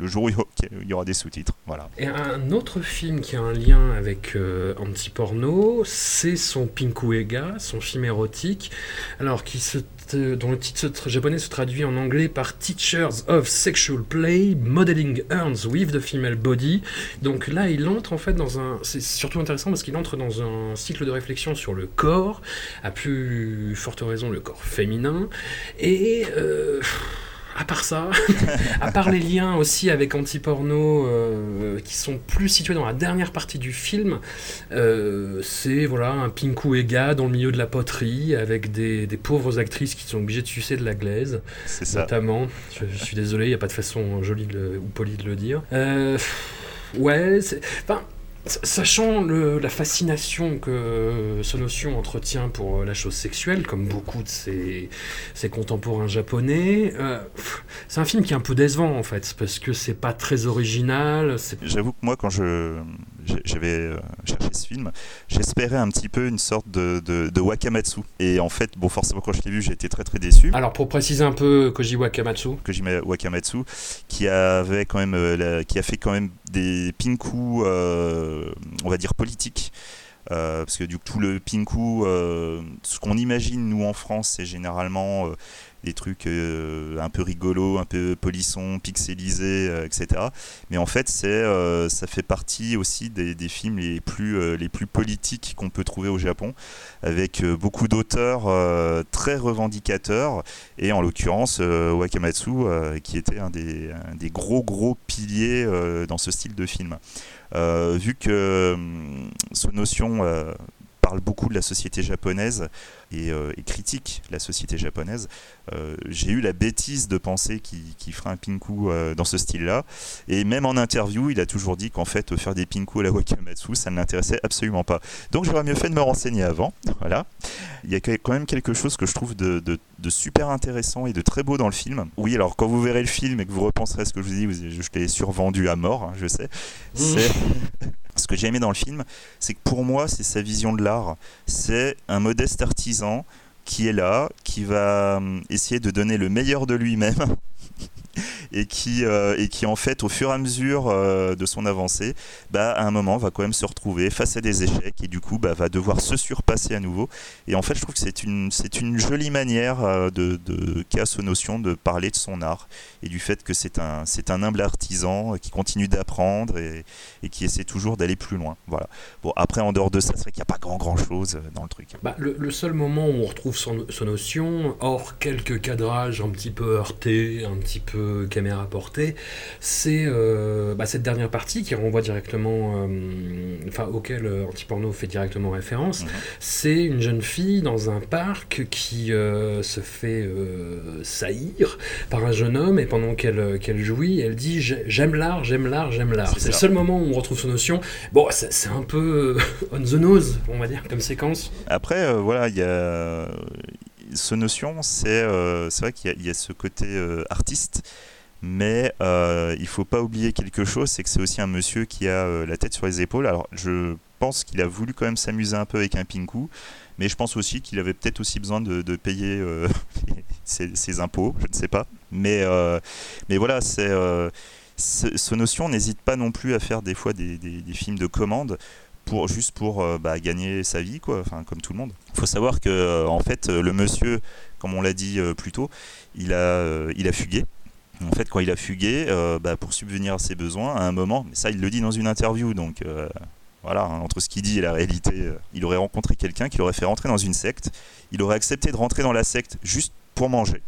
le jour où il y aura des sous-titres. Voilà. Et un autre film qui a un lien avec anti-porno, c'est son Pinkuega, son film érotique, alors qui se dont le titre japonais se traduit en anglais par Teachers of Sexual Play, Modeling Earns with the Female Body. Donc là, il entre en fait dans un. C'est surtout intéressant parce qu'il entre dans un cycle de réflexion sur le corps, à plus forte raison le corps féminin. Et. Euh, à part ça, à part les liens aussi avec anti-porno euh, qui sont plus situés dans la dernière partie du film, euh, c'est voilà un Pinku Ega dans le milieu de la poterie avec des, pauvres actrices qui sont obligées de sucer de la glaise. Ça. Notamment, je, suis désolé, il n'y a pas de façon jolie ou polie de le dire. Euh, ouais, c'est. Enfin, Sachant la fascination que notion entretient pour la chose sexuelle, comme beaucoup de ses, contemporains japonais, euh, c'est un film qui est un peu décevant en fait, parce que c'est pas très original. J'avoue que moi, quand je, j'avais euh, cherché ce film, j'espérais un petit peu une sorte de, de, Wakamatsu. Et en fait, bon, forcément, quand je l'ai vu, j'ai été très très déçu. Alors, pour préciser un peu Koji Wakamatsu. Koji Wakamatsu, qui avait quand même, euh, qui a fait quand même des pinku, euh, on va dire politiques. parce que du coup, tout le pinku, ce qu'on imagine nous en France, c'est généralement des trucs euh, un peu rigolos, un peu polissons, pixelisés, euh, etc. Mais en fait, euh, ça fait partie aussi des, des films les plus, les plus politiques qu'on peut trouver au Japon, avec beaucoup d'auteurs très revendicateurs, et en l'occurrence Wakamatsu, qui était un des, des, gros gros piliers dans ce style de film. vu que ce notion parle beaucoup de la société japonaise et, euh, critique la société japonaise, euh, j'ai eu la bêtise de penser qu'il ferait un pinku euh, dans ce style-là. Et même en interview, il a toujours dit qu'en fait, faire des pinku à la Wakamatsu, ça ne l'intéressait absolument pas. Donc j'aurais mieux fait de me renseigner avant. Voilà. Il y a quand même quelque chose que je trouve de, super intéressant et de très beau dans le film. Oui, alors quand vous verrez le film et que vous repenserez à ce que je vous dis, je, l'ai survendu à mort, hein, je sais. Ce que j'ai aimé dans le film, c'est que pour moi, c'est sa vision de l'art. C'est un modeste artisan qui est là, qui va hum, essayer de donner le meilleur de lui-même et qui, euh, et qui en fait au fur et à mesure euh, de son avancée, bah, à un moment va quand même se retrouver face à des échecs et du coup bah, va devoir se surpasser à nouveau. Et en fait je trouve que c'est une, c'est une jolie manière euh, de, de qu'a ce notion de parler de son art et du fait que c'est un, c'est un humble artisan qui continue d'apprendre et, qui essaie toujours d'aller plus loin. Voilà. Bon après en dehors de ça, c'est vrai qu'il n'y a pas grand grand chose dans le truc. Bah, le, seul moment où on retrouve son, son notion, hors quelques cadrages un petit peu heurtés, un petit peu caméra portée, c'est euh, bah, cette dernière partie qui renvoie directement, euh, enfin auquel euh, Antiporno fait directement référence. Mhm. C'est une jeune fille dans un parc qui se fait saillir par un jeune homme et pendant qu'elle qu'elle jouit, elle dit j'aime l'art, j'aime l'art, j'aime l'art. C'est le seul moment où on retrouve son notion. Bon, c'est un peu on the nose, on va dire, comme séquence. Après, voilà, il y a ce notion, c'est vrai qu'il y, a ce côté artiste mais euh, il faut pas oublier quelque chose, c'est que c'est aussi un monsieur qui a euh, la tête sur les épaules. Alors je pense qu'il a voulu quand même s'amuser un peu avec un pinku, mais je pense aussi qu'il avait peut-être aussi besoin de, payer euh, ses, impôts, je ne sais pas. Mais, euh, mais voilà, c'est ce notion n'hésite pas non plus à faire des fois des, films de commande. Pour, juste pour bah, gagner sa vie, quoi, enfin, comme tout le monde. Il faut savoir que en fait, le monsieur, comme on l'a dit plus tôt, il a, il a fugué. En fait, quand il a fugué, euh, bah, pour subvenir à ses besoins, à un moment, mais ça il le dit dans une interview, donc euh, voilà, hein, entre ce qu'il dit et la réalité, euh, il aurait rencontré quelqu'un qui l'aurait fait rentrer dans une secte, il aurait accepté de rentrer dans la secte juste pour manger.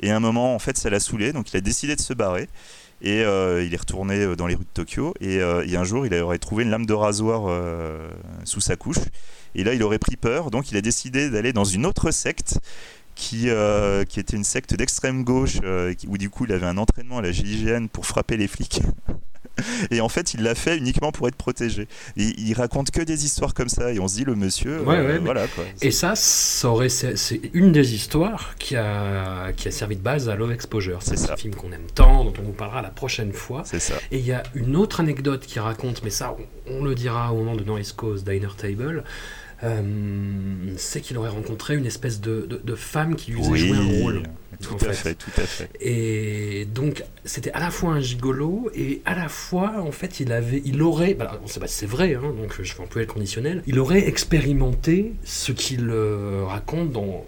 Et à un moment, en fait, ça l'a saoulé, donc il a décidé de se barrer. Et il est retourné dans les rues de Tokyo. Et, et, un jour, il aurait trouvé une lame de rasoir sous sa couche. Et là, il aurait pris peur. Donc, il a décidé d'aller dans une autre secte qui, euh, qui était une secte d'extrême gauche, euh, où du coup il avait un entraînement à la GIGN pour frapper les flics. et en fait, il l'a fait uniquement pour être protégé. Et il raconte que des histoires comme ça, et on se dit le monsieur, euh, voilà quoi. Et ça, ça c'est une des histoires qui a, qui a servi de base à Love Exposure. C'est un film qu'on aime tant, dont on vous parlera la prochaine fois. C'est ça. Et il y a une autre anecdote qui raconte, mais ça, on, le dira au moment de Norris Cause Diner Table. Euh, c'est qu'il aurait rencontré une espèce de, de- de femme qui lui faisait Oui, jouer un rôle. tout à fait. fait, tout à fait. Et donc, c'était à la fois un gigolo et à la fois, en fait, il avait, il aurait, bah, on sait pas si c'est vrai, hein, donc je vais employer le conditionnel, il aurait expérimenté ce qu'il euh, raconte dans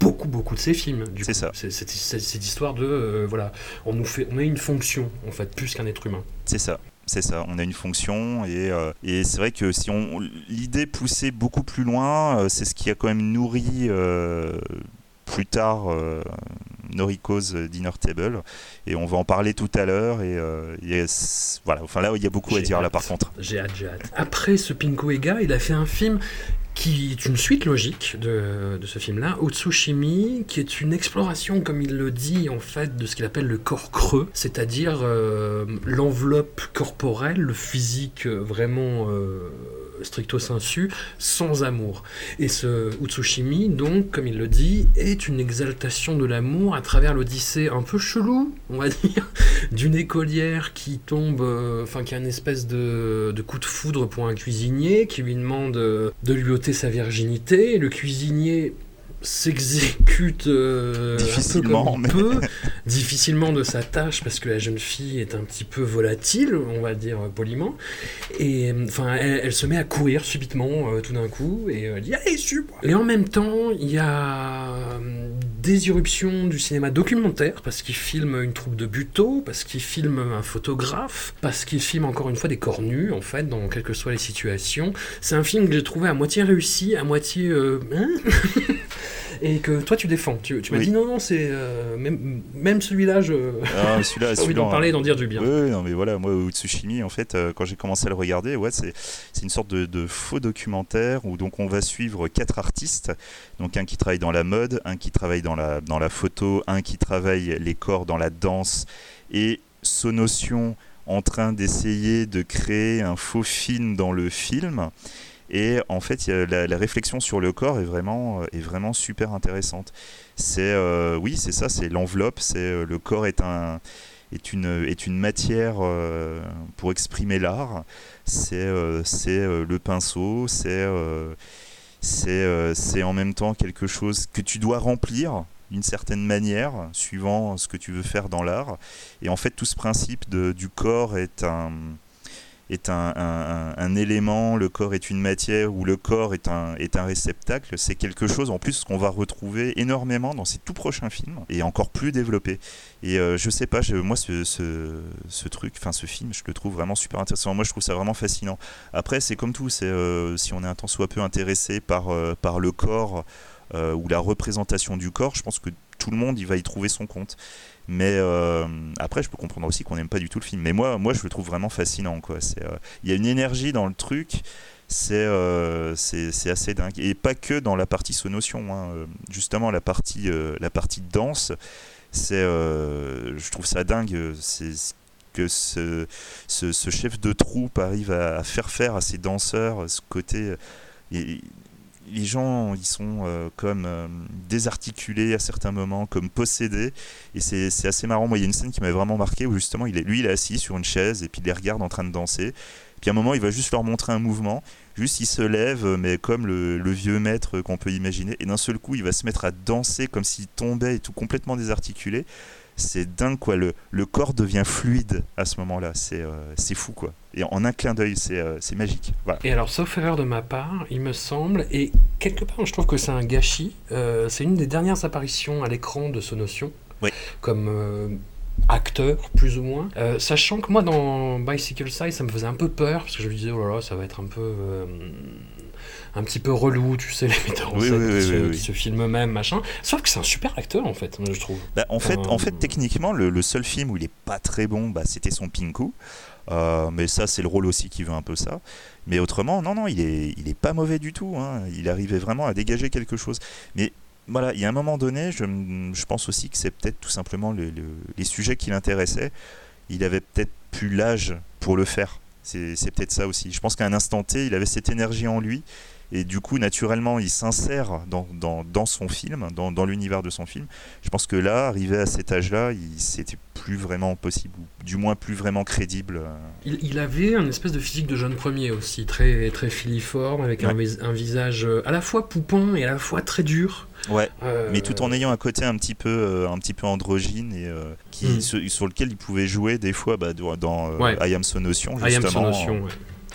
beaucoup, beaucoup de ses films. du C'est coup. ça. C'est c'est- c'est cette histoire de, euh, voilà, on nous fait, on a une fonction, en fait, plus qu'un être humain. C'est ça. C'est ça, on a une fonction et, euh, et c'est vrai que si on l'idée poussée beaucoup plus loin, euh, c'est ce qui a quand même nourri euh, plus tard Noriko's Dinner Table et on va en parler tout à l'heure et, voilà, enfin là il y a beaucoup à dire là par contre. J'ai hâte, j'ai hâte. Après ce Pinko Ega, il a fait un film qui est une suite logique de, ce film-là, Otsushimi, qui est une exploration, comme il le dit, en fait, de ce qu'il appelle le corps creux, c'est-à-dire euh, l'enveloppe corporelle, le physique euh, vraiment euh, stricto sensu, sans amour. Et ce Utsushimi, donc, comme il le dit, est une exaltation de l'amour à travers l'odyssée un peu chelou, on va dire, d'une écolière qui tombe, euh, enfin qui a une espèce de, de coup de foudre pour un cuisinier, qui lui demande euh, de lui ôter sa virginité. Le cuisinier s'exécute euh, un peu Difficilement, comme il mais- peut, difficilement de sa tâche parce que la jeune fille est un petit peu volatile, on va dire euh, poliment. Et euh, enfin, elle, elle se met à courir subitement euh, tout d'un coup et elle dit allez suis-moi. Et en même temps, il y a des irruptions du cinéma documentaire parce qu'il filme une troupe de buteaux, parce qu'il filme un photographe, parce qu'il filme encore une fois des corps nus en fait dans quelles que soient les situations. C'est un film que j'ai trouvé à moitié réussi, à moitié euh, hein? et que toi tu défends. Tu, tu m'as Oui. dit non non c'est euh, même même celui-là je Ah, celui-là, d'en parler, et d'en dire du bien. Oui, non, mais voilà, moi, Utsushimi, en fait, euh, quand j'ai commencé à le regarder, ouais, c'est c'est une sorte de, de faux documentaire où donc on va suivre quatre artistes, donc un qui travaille dans la mode, un qui travaille dans la, dans la photo, un qui travaille les corps dans la danse, et Sonotion en train d'essayer de créer un faux film dans le film. Et en fait, la, réflexion sur le corps est vraiment, euh, est vraiment super intéressante. C'est, euh, oui, c'est ça, c'est l'enveloppe, c'est euh, le corps est un, est une, est une matière pour exprimer l'art. C'est euh, le pinceau, c'est c'est en même temps quelque chose que tu dois remplir d'une certaine manière, suivant ce que tu veux faire dans l'art. Et en fait, tout ce principe de, du corps est un est un, un- élément, le corps est une matière ou le corps est un, est un réceptacle, c'est quelque chose en plus qu'on va retrouver énormément dans ses tout prochains films et encore plus développé. Et euh, je sais pas, je- moi ce, ce, ce truc, enfin ce film, je le trouve vraiment super intéressant. Moi je trouve ça vraiment fascinant. Après c'est comme tout, c'est euh, si on est un tant soit peu intéressé par, euh, par le corps euh, ou la représentation du corps, je pense que tout le monde il va y trouver son compte. Mais euh, après, je peux comprendre aussi qu'on n'aime pas du tout le film. Mais moi, moi, je le trouve vraiment fascinant. euh, Il y a une énergie dans le truc. C'est, euh, assez dingue. Et pas que dans la partie sonotion. hein. Euh, Justement, la partie, la partie danse, je trouve ça dingue. C'est ce que ce, ce, ce chef de troupe arrive à, faire faire à ses danseurs, ce côté. Les gens, ils sont euh, comme euh, désarticulés à certains moments, comme possédés. Et c'est assez marrant. Moi, il y a une scène qui m'avait vraiment marqué où justement, il est, lui, il est assis sur une chaise et puis il les regarde en train de danser. Puis à un moment, il va juste leur montrer un mouvement. Juste, il se lève, mais comme le vieux maître qu'on peut imaginer. Et d'un seul coup, il va se mettre à danser comme s'il tombait et tout complètement désarticulé. C'est dingue, quoi. Le, le corps devient fluide à ce moment-là. C'est euh, fou, quoi. Et en un clin d'œil, c'est euh, magique. Voilà. Et alors, sauf erreur de ma part, il me semble, et quelque part, je trouve que c'est un gâchis. euh, c'est une des dernières apparitions à l'écran de Sonotion, Oui. comme acteur, plus ou moins. Euh, sachant que moi, dans Bicycle Size, ça me faisait un peu peur, parce que je me disais, oh là là, ça va être un peu. euh, un petit peu relou, tu sais, les metteurs en Oui, scène oui, qui, oui, se, qui se filment même, machin. Sauf que c'est un super acteur, en fait, je trouve. Bah, en, fait, Euh, en fait, techniquement, le, le seul film où il est pas très bon, bah, c'était son Pinku. Euh, mais ça, c'est le rôle aussi qui veut un peu ça. Mais autrement, non, non, il est, il est pas mauvais du tout. hein. Il arrivait vraiment à dégager quelque chose. Mais voilà, il y a un moment donné, je, je pense aussi que c'est peut-être tout simplement le- le- les sujets qui l'intéressaient. Il avait peut-être plus l'âge pour le faire. C'est peut-être ça aussi. Je pense qu'à un instant T, il avait cette énergie en lui. Et du coup, naturellement, il s'insère dans, dans, dans, son film, dans, dans l'univers de son film. Je pense que là, arrivé à cet âge-là, c'était plus vraiment possible, ou du moins plus vraiment crédible. Il, il, avait un espèce de physique de jeune premier aussi, très, très filiforme, avec ouais. un, un, visage à la fois poupon et à la fois très dur. Ouais, euh... mais tout en ayant un côté un petit peu, euh, un petit peu androgyne et euh, qui, mm. sur, sur, lequel il pouvait jouer des fois bah, dans euh, ouais. I Am Sonotion, justement. I Am Sonotion, ouais.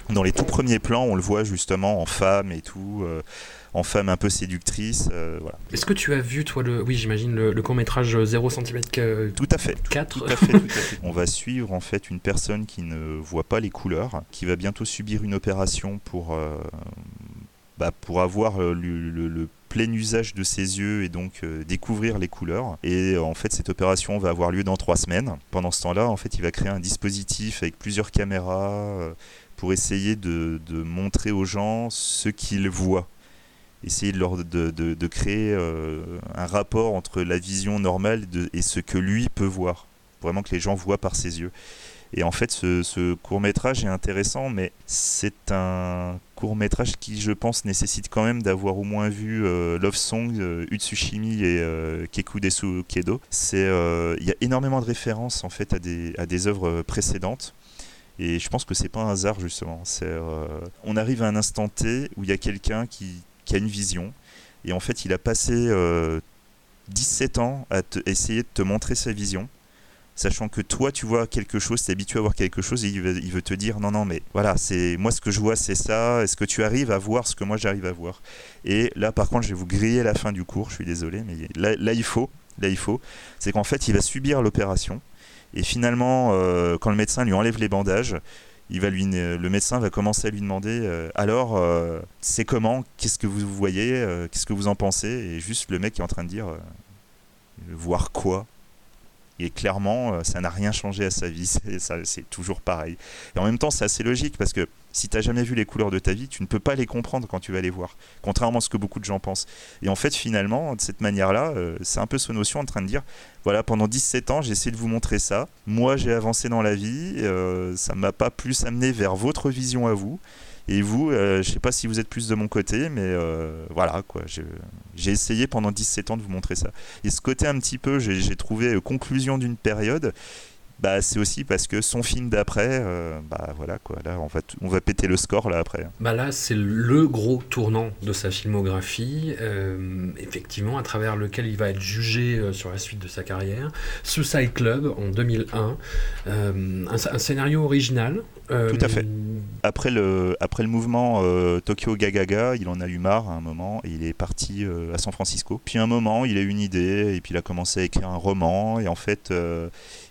Dans les tout premiers plans, on le voit justement en femme et tout en femme un peu séductrice. Euh, voilà. Est-ce que tu as vu, toi, le, oui, j'imagine, le, le, court-métrage 0 cm Tout à fait. 4 tout à fait, tout à fait. On va suivre en fait une personne qui ne voit pas les couleurs, qui va bientôt subir une opération pour, euh, bah, pour avoir le, le, le plein usage de ses yeux et donc euh, découvrir les couleurs. Et euh, en fait, cette opération va avoir lieu dans trois semaines. Pendant ce temps-là, en fait, il va créer un dispositif avec plusieurs caméras euh, pour essayer de, de, montrer aux gens ce qu'ils voient. Essayer de, leur, de, de créer euh, un rapport entre la vision normale et ce que lui peut voir. Vraiment que les gens voient par ses yeux. Et en fait, ce, ce court métrage est intéressant, mais c'est un court métrage qui, je pense, nécessite quand même d'avoir au moins vu euh, Love Song, euh, Utsushimi et euh, Kekudesu Kedo. C'est, il y a énormément de références en fait à des, à des œuvres précédentes. Et je pense que c'est pas un hasard justement. C'est, on arrive à un instant T où il y a quelqu'un qui, a une vision. Et en fait, il a passé 17 ans à essayer de te montrer sa vision sachant que toi tu vois quelque chose, tu es habitué à voir quelque chose et il veut, te dire non non mais voilà, c'est moi ce que je vois c'est ça, est-ce que tu arrives à voir ce que moi j'arrive à voir? Et là par contre, je vais vous griller la fin du cours, je suis désolé mais là il faut, là il faut, c'est qu'en fait, il va subir l'opération et finalement euh, quand le médecin lui enlève les bandages, il va lui, le médecin va commencer à lui demander euh, alors euh, c'est comment, qu'est-ce que vous voyez, qu'est-ce que vous en pensez? Et juste le mec est en train de dire voir quoi? Et clairement, ça n'a rien changé à sa vie, c'est toujours pareil. Et en même temps, c'est assez logique parce que si tu n'as jamais vu les couleurs de ta vie, tu ne peux pas les comprendre quand tu vas les voir, contrairement à ce que beaucoup de gens pensent. Et en fait, finalement, de cette manière-là, euh, c'est un peu ce notion en train de dire, voilà, pendant 17 ans, j'ai essayé de vous montrer ça. Moi, j'ai avancé dans la vie, euh, ça m'a pas plus amené vers votre vision à vous. Et vous, euh, je sais pas si vous êtes plus de mon côté, mais euh, voilà, quoi. J'ai essayé pendant 17 ans de vous montrer ça. Et ce côté un petit peu, j'ai trouvé euh, conclusion d'une période. Bah, c'est aussi parce que son film d'après, euh, bah voilà quoi, là on va, on va péter le score là après. Bah là c'est le gros tournant de sa filmographie, euh, effectivement à travers lequel il va être jugé euh, sur la suite de sa carrière. Suicide Club en 2001, euh, un, un, scénario original. Tout à fait. Après le, après le mouvement Tokyo Gagaga, il en a eu marre à un moment et il est parti à San Francisco. Puis un moment il a eu une idée et puis il a commencé à écrire un roman et en fait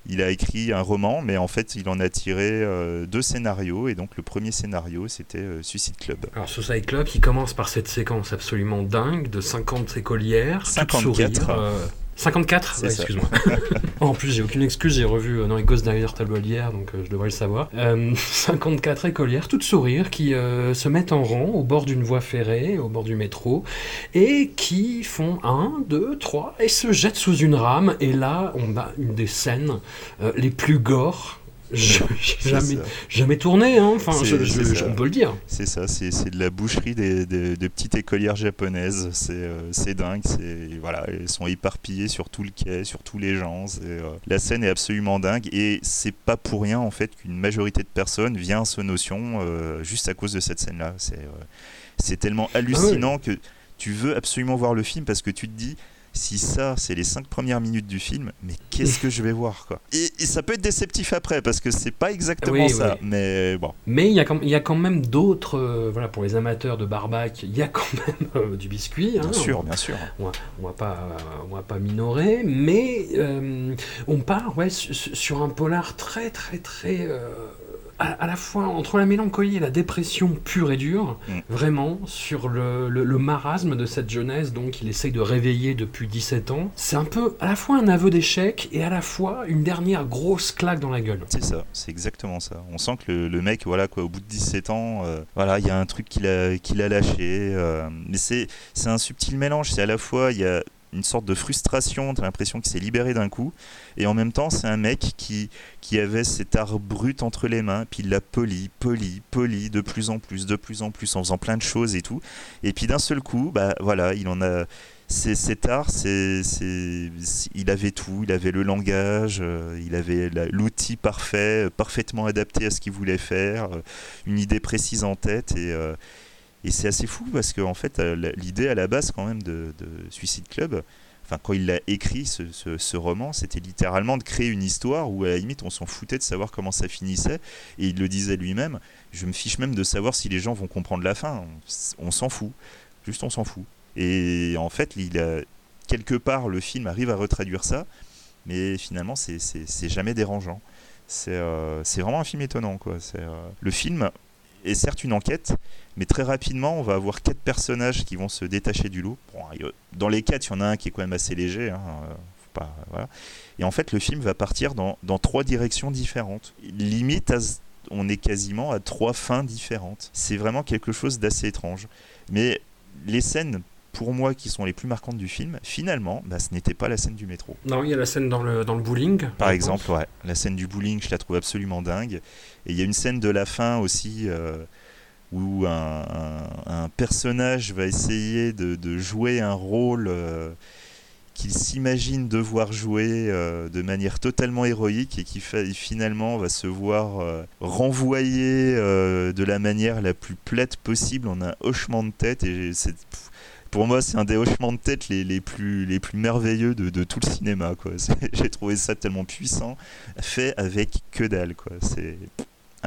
il a écrit un roman, mais en fait, il en a tiré euh, deux scénarios. Et donc, le premier scénario, c'était euh, Suicide Club. Alors, Suicide Club, qui commence par cette séquence absolument dingue de 50 écolières. 54. Euh, 54 ouais, Excuse-moi. en plus, j'ai aucune excuse, j'ai revu euh, dans les Gosses derrière tableau hier, donc euh, je devrais le savoir. Euh, 54 écolières, toutes sourires, qui euh, se mettent en rang au bord d'une voie ferrée, au bord du métro, et qui font 1, 2, 3, et se jettent sous une rame. Et là, on a une des scènes euh, les plus gore jamais, jamais tourné, hein. enfin, je, je, on peut le dire. C'est ça, c'est de la boucherie des, des, des, petites écolières japonaises. C'est euh, dingue, voilà, elles sont éparpillées sur tout le quai, sur tous les gens. Euh, la scène est absolument dingue et c'est pas pour rien en fait qu'une majorité de personnes vient à ce notion euh, juste à cause de cette scène-là. C'est euh, tellement hallucinant ah ouais. que tu veux absolument voir le film parce que tu te dis si ça c'est les cinq premières minutes du film, mais qu'est-ce que je vais voir quoi et, et, ça peut être déceptif après parce que c'est pas exactement oui, ça, oui. mais bon. Mais il y, y, a quand même d'autres, euh, voilà, pour les amateurs de barbac, il y a quand même euh, du biscuit. Hein, bien sûr, on, bien sûr. On, on va pas, on va pas minorer, mais euh, on part ouais, sur un polar très très très à, à, la fois entre la mélancolie et la dépression pure et dure, mm. vraiment, sur le, le, le, marasme de cette jeunesse, donc il essaye de réveiller depuis 17 ans. C'est un peu à la fois un aveu d'échec et à la fois une dernière grosse claque dans la gueule. C'est ça, c'est exactement ça. On sent que le, le, mec, voilà, quoi, au bout de 17 ans, euh, voilà, il y a un truc qu'il a, qu'il a lâché. Euh, mais c'est un subtil mélange, c'est à la fois, il y a une sorte de frustration, t'as l'impression qu'il s'est libéré d'un coup, et en même temps c'est un mec qui, qui avait cet art brut entre les mains, puis il l'a poli, poli, poli, de plus en plus, de plus en plus, en faisant plein de choses et tout, et puis d'un seul coup, bah voilà, il en a... C'est, cet art, c'est, il avait tout, il avait le langage, euh, il avait l'outil parfait, euh, parfaitement adapté à ce qu'il voulait faire, euh, une idée précise en tête, et, et c'est assez fou parce que en fait, euh, l'idée à la base quand même de, de Suicide Club, enfin quand il l'a écrit ce, roman, c'était littéralement de créer une histoire où à la limite on s'en foutait de savoir comment ça finissait, et il le disait lui-même, je me fiche même de savoir si les gens vont comprendre la fin, on, s'en fout, juste on s'en fout. Et en fait, a, quelque part, le film arrive à retraduire ça, mais finalement, c'est- jamais dérangeant. C'est euh, c'est vraiment un film étonnant. Euh, le film est certes une enquête, mais très rapidement, on va avoir quatre personnages qui vont se détacher du lot. Bon, dans les quatre, il y en a un qui est quand même assez léger. hein, euh, faut pas- voilà. Et en fait, le film va partir dans, dans trois directions différentes. Limite, à on est quasiment à trois fins différentes. C'est vraiment quelque chose d'assez étrange. Mais les scènes, pour moi, qui sont les plus marquantes du film, finalement, bah, ce n'était pas la scène du métro. Non, il y a la scène dans le, dans le bowling. Par exemple, ouais, la scène du bowling, je la trouve absolument dingue. Et il y a une scène de la fin aussi euh, où un, personnage va essayer de, jouer un rôle euh, qu'il s'imagine devoir jouer euh, de manière totalement héroïque et qui finalement va se voir euh, renvoyer euh, de la manière la plus plate possible en un hochement de tête. Et pour moi, c'est un des hochements de tête les, plus, les plus merveilleux de, tout le cinéma. J'ai trouvé ça tellement puissant, fait avec que dalle. quoi. C'est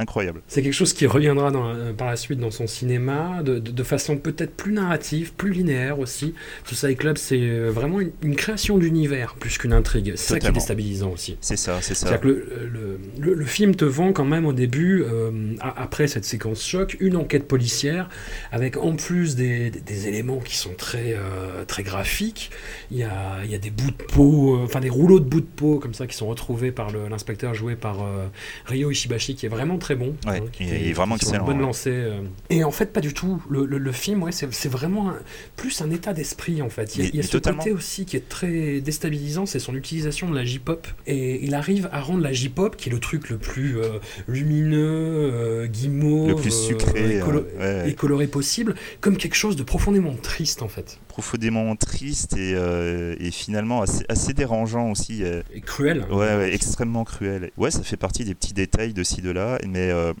incroyable. C'est quelque chose qui reviendra dans- euh, par la suite dans son cinéma, de, de- de façon peut-être plus narrative, plus linéaire aussi. Suicide Club, c'est euh, vraiment une, une création d'univers plus qu'une intrigue. C'est ça qui est déstabilisant aussi. C'est ça, c'est ça. Que le, le- le- le film te vend quand même au début, euh, après cette séquence choc, une enquête policière avec en plus des, des- des éléments qui sont très, euh, très graphiques. Il y a, il y a des bouts de peau, euh, enfin des rouleaux de bouts de peau comme ça qui sont retrouvés par l'inspecteur joué par euh, Ryo Ishibashi qui est vraiment très bon. Ouais, hein, qui il est vraiment qui une excellent, bonne ouais. lancée. euh. Et en fait, pas du tout. Le, le- le film, ouais, c'est vraiment un- plus un état d'esprit en fait. Il y a, Mais- il y a mais ce totalement. côté aussi qui est très déstabilisant, c'est son utilisation de la J-pop. Et il arrive à rendre la J-pop, qui est le truc le plus euh, lumineux, euh, guimauve, Le plus sucré, et, colo- euh, ouais. et coloré possible, comme quelque chose de profondément triste en fait. Profondément triste et, euh, et finalement assez, assez dérangeant aussi. euh, Et cruel. Ouais, ouais, extrêmement cruel. Ouais, ça fait partie des petits détails de ci, de là, mais euh,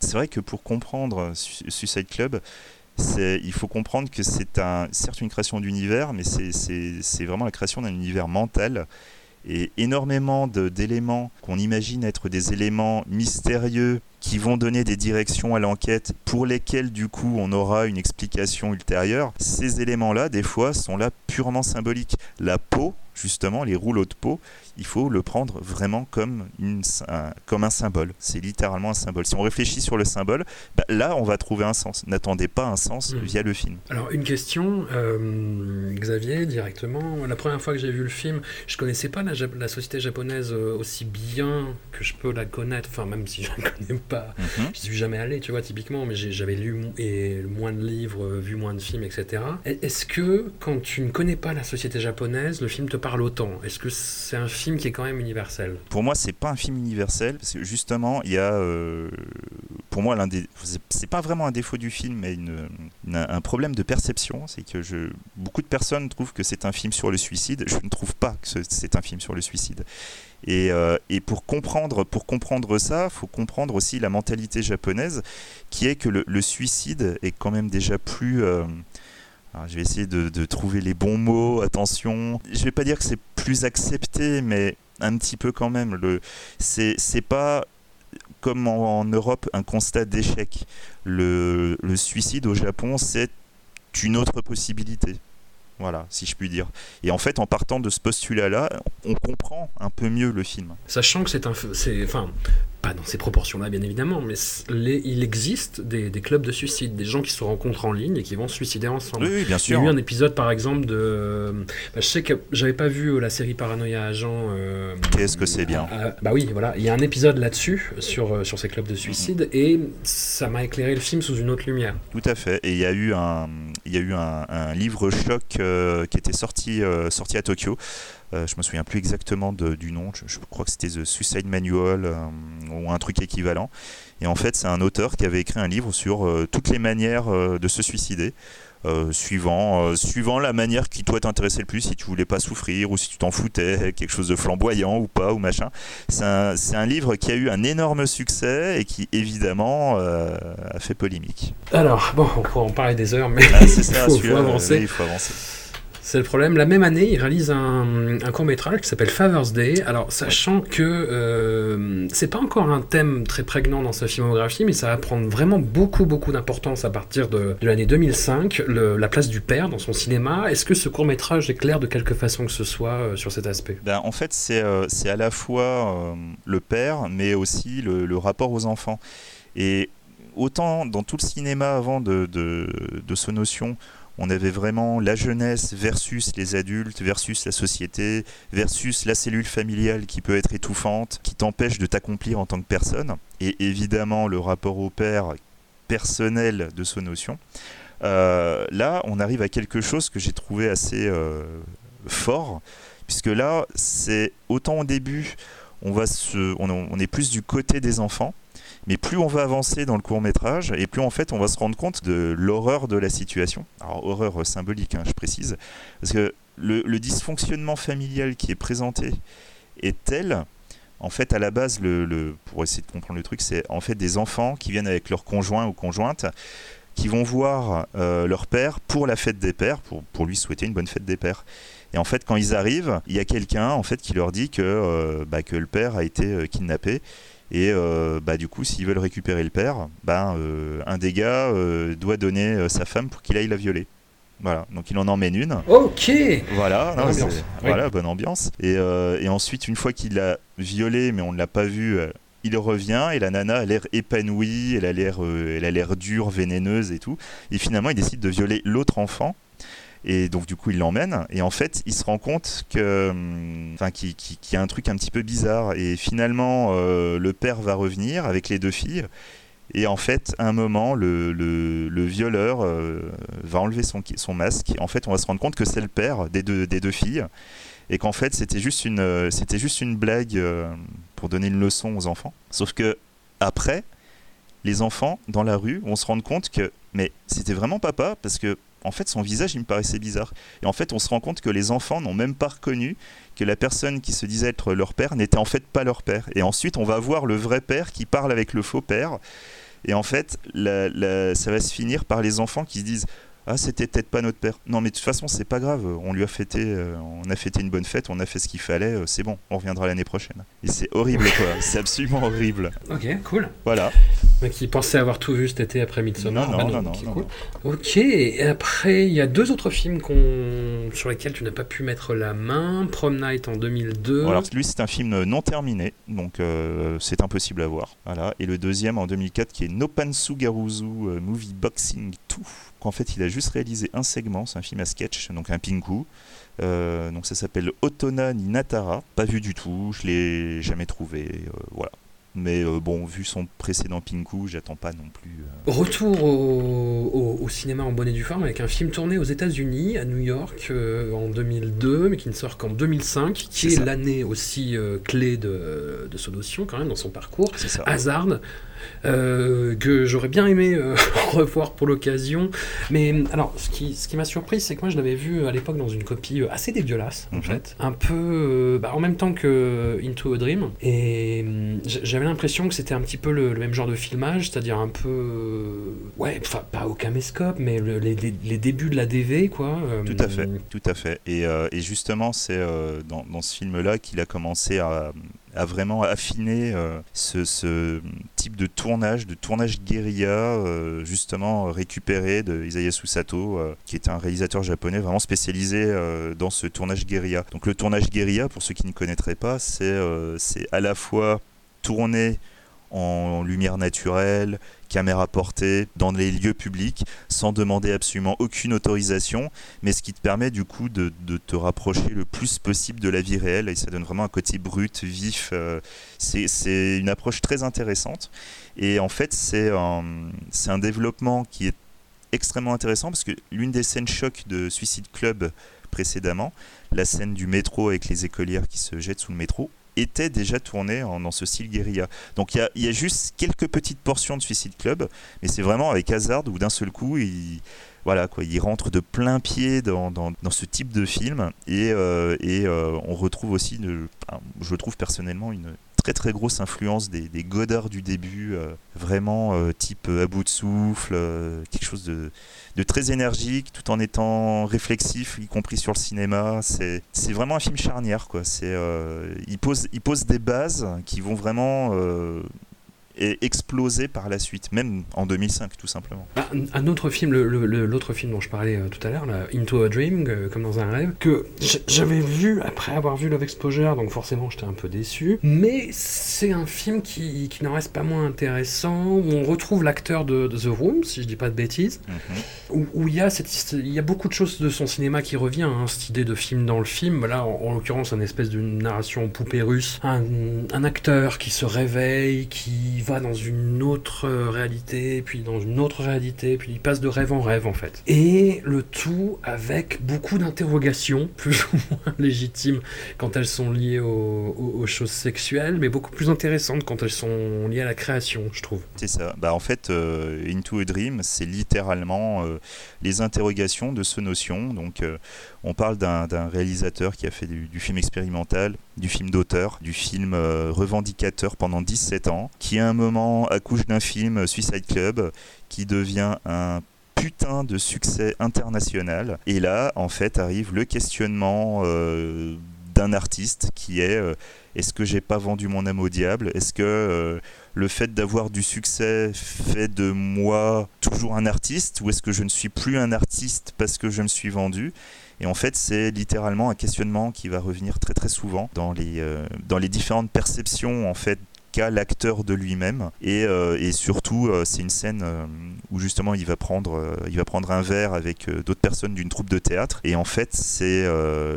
c'est vrai que pour comprendre Su- Suicide Club, il faut comprendre que c'est un, certes une création d'univers, mais c'est vraiment la création d'un univers mental et énormément d'éléments qu'on imagine être des éléments mystérieux qui vont donner des directions à l'enquête pour lesquelles du coup on aura une explication ultérieure. Ces éléments-là, des fois, sont là purement symboliques. La peau, justement, les rouleaux de peau, il faut le prendre vraiment comme, une, un, comme un symbole. C'est littéralement un symbole. Si on réfléchit sur le symbole, bah, là on va trouver un sens. N'attendez pas un sens via le film. Alors une question, euh, Xavier, directement. La première fois que j'ai vu le film, je connaissais pas la, société japonaise euh, aussi bien que je peux la connaître. Enfin, même si je la connais pas, Mhm. je suis jamais allé, tu vois, typiquement. Mais j'avais lu et moins de livres, euh, vu moins de films, etc. Est-ce que quand tu ne connais pas la société japonaise, le film te parle autant? Est-ce que c'est un film qui est quand même universel Pour moi, c'est pas un film universel justement, il y a, euh, pour moi, l'un des, c'est- pas vraiment un défaut du film, mais un problème de perception, c'est que beaucoup de personnes trouvent que c'est un film sur le suicide. Je ne trouve pas que ce- c'est un film sur le suicide. Et, euh, pour comprendre, pour comprendre ça, faut comprendre aussi la mentalité japonaise, qui est que le, le suicide est quand même déjà plus euh, je vais essayer de, trouver les bons mots, attention. Je vais pas dire que c'est plus accepté, mais un petit peu quand même. Le, c'est, pas comme en, Europe un constat d'échec. Le, suicide au Japon, c'est une autre possibilité. Voilà, si je puis dire. Et en fait, en partant de ce postulat-là, on comprend un peu mieux le film. Sachant que c'est un, enfin, pas dans ces proportions-là, bien évidemment, mais il existe des, clubs de suicide, des gens qui se rencontrent en ligne et qui vont se suicider ensemble. Oui, bien sûr. Il y a eu un épisode, par exemple, de. Bah, je sais que j'avais pas vu la série Paranoia Agent. Qu'est-ce que c'est bien Bah oui, voilà. Il y a un épisode là-dessus, sur, sur ces clubs de suicide, et ça m'a éclairé le film sous une autre lumière. Tout à fait. Et il y a eu un, il y a eu un, livre choc qui était sorti, sorti à Tokyo euh, je me souviens plus exactement du nom, je, crois que c'était The Suicide Manual euh, ou un truc équivalent. Et en fait, c'est un auteur qui avait écrit un livre sur euh, toutes les manières de se suicider. suivant, suivant la manière qui toi t'intéressait le plus, si tu voulais pas souffrir ou si tu t'en foutais, quelque chose de flamboyant ou pas ou machin. C'est un, un, livre qui a eu un énorme succès et qui évidemment a fait polémique. Alors bon, on pourrait en parler des heures, mais ah, il, faut, avancer. il faut avancer. C'est le problème. La même année, il réalise un, court métrage qui s'appelle Father's Day. Alors, sachant que euh, c'est pas encore un thème très prégnant dans sa filmographie, mais ça va prendre vraiment beaucoup, beaucoup d'importance à partir de, l'année 2005, la place du père dans son cinéma. Est-ce que ce court métrage éclaire de quelque façon que ce soit euh, sur cet aspect? Ben, En fait, c'est euh, à la fois le père, mais aussi le, rapport aux enfants. Et autant dans tout le cinéma avant de, de, de ce notion, on avait vraiment la jeunesse versus les adultes, versus la société, versus la cellule familiale qui peut être étouffante, qui t'empêche de t'accomplir en tant que personne, et évidemment le rapport au père personnel de ce notion. Euh, là, on arrive à quelque chose que j'ai trouvé assez euh, fort, puisque là, c'est autant au début, on, va se, on est plus du côté des enfants, mais plus on va avancer dans le court métrage, et plus en fait on va se rendre compte de l'horreur de la situation. Alors horreur symbolique, hein, je précise, parce que le, dysfonctionnement familial qui est présenté est tel, en fait à la base, le, pour essayer de comprendre le truc, c'est en fait des enfants qui viennent avec leur conjoint ou conjointe, qui vont voir euh, leur père pour la fête des pères, pour, pour lui souhaiter une bonne fête des pères. Et en fait, quand ils arrivent, il y a quelqu'un en fait qui leur dit que, euh, bah, que le père a été euh, kidnappé et euh, bah, du coup, s'ils veulent récupérer le père, bah, euh, un des gars euh, doit donner sa femme pour qu'il aille la violer. Voilà, donc il en emmène une. Ok. Voilà, voilà, bonne ambiance. Et, et ensuite, une fois qu'il l'a violée, mais on ne l'a pas vu, il revient et la nana a l'air épanouie, elle a l'air, elle a l'air dure, vénéneuse et tout. Et finalement, il décide de violer l'autre enfant et donc, du coup, il l'emmène. Et en fait, il se rend compte que, hum, enfin, qu'il y a un truc un petit peu bizarre. Et finalement, euh, le père va revenir avec les deux filles. Et en fait, à un moment, le, le, violeur euh, va enlever son, son masque. En fait, on va se rendre compte que c'est le père des deux, des deux filles. Et qu'en fait, c'était juste, une, c'était juste une blague euh, pour donner une leçon aux enfants. Sauf que, après, les enfants, dans la rue, vont se rendre compte que, mais c'était vraiment papa, parce que en fait, son visage, il me paraissait bizarre. Et en fait, on se rend compte que les enfants n'ont même pas reconnu que la personne qui se disait être leur père n'était en fait pas leur père. Et ensuite, on va voir le vrai père qui parle avec le faux père. Et en fait, ça va se finir par les enfants qui se disent ah c'était peut-être pas notre père. Non mais de toute façon c'est pas grave, on lui a fêté, euh, on a fêté une bonne fête, on a fait ce qu'il fallait, euh, c'est bon, on reviendra l'année prochaine. Et c'est horrible quoi, c'est absolument horrible. Ok, cool. Voilà. Qui pensait avoir tout vu cet été après Midsommar. Non, non, non, non, Ok, et après il y a deux autres films sur lesquels tu n'as pas pu mettre la main. Prom Night en 2002. alors lui c'est un film non terminé, donc euh, c'est impossible à voir. Voilà. Et le deuxième en 2004 qui est Nopansu Garuzu Movie Boxing 2 en fait il a juste réalisé un segment, c'est un film à sketch, donc un pinku. Euh, donc ça s'appelle Otona ni Natara, pas vu du tout, je l'ai jamais trouvé, euh, voilà. Mais euh, bon, vu son précédent Pinku, j'attends pas non plus. Retour au, cinéma en bonne et due forme avec un film tourné aux États-Unis, à New York, en 2002, mais qui ne sort qu'en 2005, qui est, l'année aussi clé de, de notion quand même dans son parcours. Hazard, euh, que j'aurais bien aimé euh, revoir pour l'occasion. Mais alors, ce qui, ce qui m'a surpris, c'est que moi je l'avais vu à l'époque dans une copie euh, assez dégueulasse, en mhm. fait. Un peu bah, en même temps que Into a Dream. Et j'avais l'impression que c'était un petit peu le, même genre de filmage, c'est-à-dire un peu. ouais, enfin, pas au caméscope, mais les, les, débuts de la DV, quoi. Tout à fait, tout à fait. Et, et justement, c'est dans, dans, ce film-là qu'il a commencé à a vraiment affiné euh, ce, type de tournage, de tournage guérilla, euh, justement récupéré de Isayasu Sato, euh, qui est un réalisateur japonais vraiment spécialisé dans ce tournage guérilla. Donc le tournage guérilla, pour ceux qui ne connaîtraient pas, c'est à la fois tourner en lumière naturelle, caméra portée, dans les lieux publics, sans demander absolument aucune autorisation, mais ce qui te permet du coup de, te rapprocher le plus possible de la vie réelle, et ça donne vraiment un côté brut, vif. Euh, c'est une approche très intéressante, et en fait c'est un, un développement qui est extrêmement intéressant, parce que l'une des scènes chocs de Suicide Club précédemment, la scène du métro avec les écolières qui se jettent sous le métro, était déjà tourné dans ce style guérilla. Donc il y a, juste quelques petites portions de Suicide Club, mais c'est vraiment avec hasard où d'un seul coup, il, voilà, quoi, il rentre de plein pied dans, ce type de film et, euh, euh, on retrouve aussi, je trouve personnellement, une très très grosse influence des, des du début, euh, vraiment type à bout de souffle, quelque chose de très énergique tout en étant réflexif, y compris sur le cinéma. C'est, vraiment un film charnière. Quoi. Euh, il, pose, il pose des bases qui vont vraiment euh, et explosé par la suite, même en 2005 tout simplement. Bah, un autre film, l'autre film dont je parlais euh, tout à l'heure, Into a Dream, comme dans un rêve, que j'avais vu après avoir vu Love Exposure, donc forcément j'étais un peu déçu, mais c'est un film qui, qui n'en reste pas moins intéressant, où on retrouve l'acteur de, The Room, si je dis pas de bêtises, mhm. où, il, y a cette, il y a beaucoup de choses de son cinéma qui revient, hein, cette idée de film dans le film, là en, l'occurrence une espèce de narration poupée russe, un, un acteur qui se réveille, qui va dans une autre réalité, puis dans une autre réalité, puis il passe de rêve en rêve en fait. Et le tout avec beaucoup d'interrogations, plus ou moins légitimes quand elles sont liées aux, choses sexuelles, mais beaucoup plus intéressantes quand elles sont liées à la création, je trouve. C'est ça. Bah, en fait, euh, Into a Dream, c'est littéralement euh, les interrogations de ce notion. Donc, euh, on parle d'un réalisateur qui a fait du, film expérimental, du film d'auteur, du film revendicateur pendant 17 ans, qui à un moment accouche d'un film Suicide Club qui devient un putain de succès international. Et là, en fait, arrive le questionnement d'un artiste qui est est-ce que j'ai pas vendu mon âme au diable? Est-ce que euh, le fait d'avoir du succès fait de moi toujours un artiste? Ou est-ce que je ne suis plus un artiste parce que je me suis vendu? Et en fait, c'est littéralement un questionnement qui va revenir très très souvent dans les, euh, dans les différentes perceptions en fait l'acteur de lui-même. Et, euh, et, surtout, euh, c'est une scène euh, où justement il va prendre, il va prendre un verre avec d'autres personnes d'une troupe de théâtre. Et en fait, c'est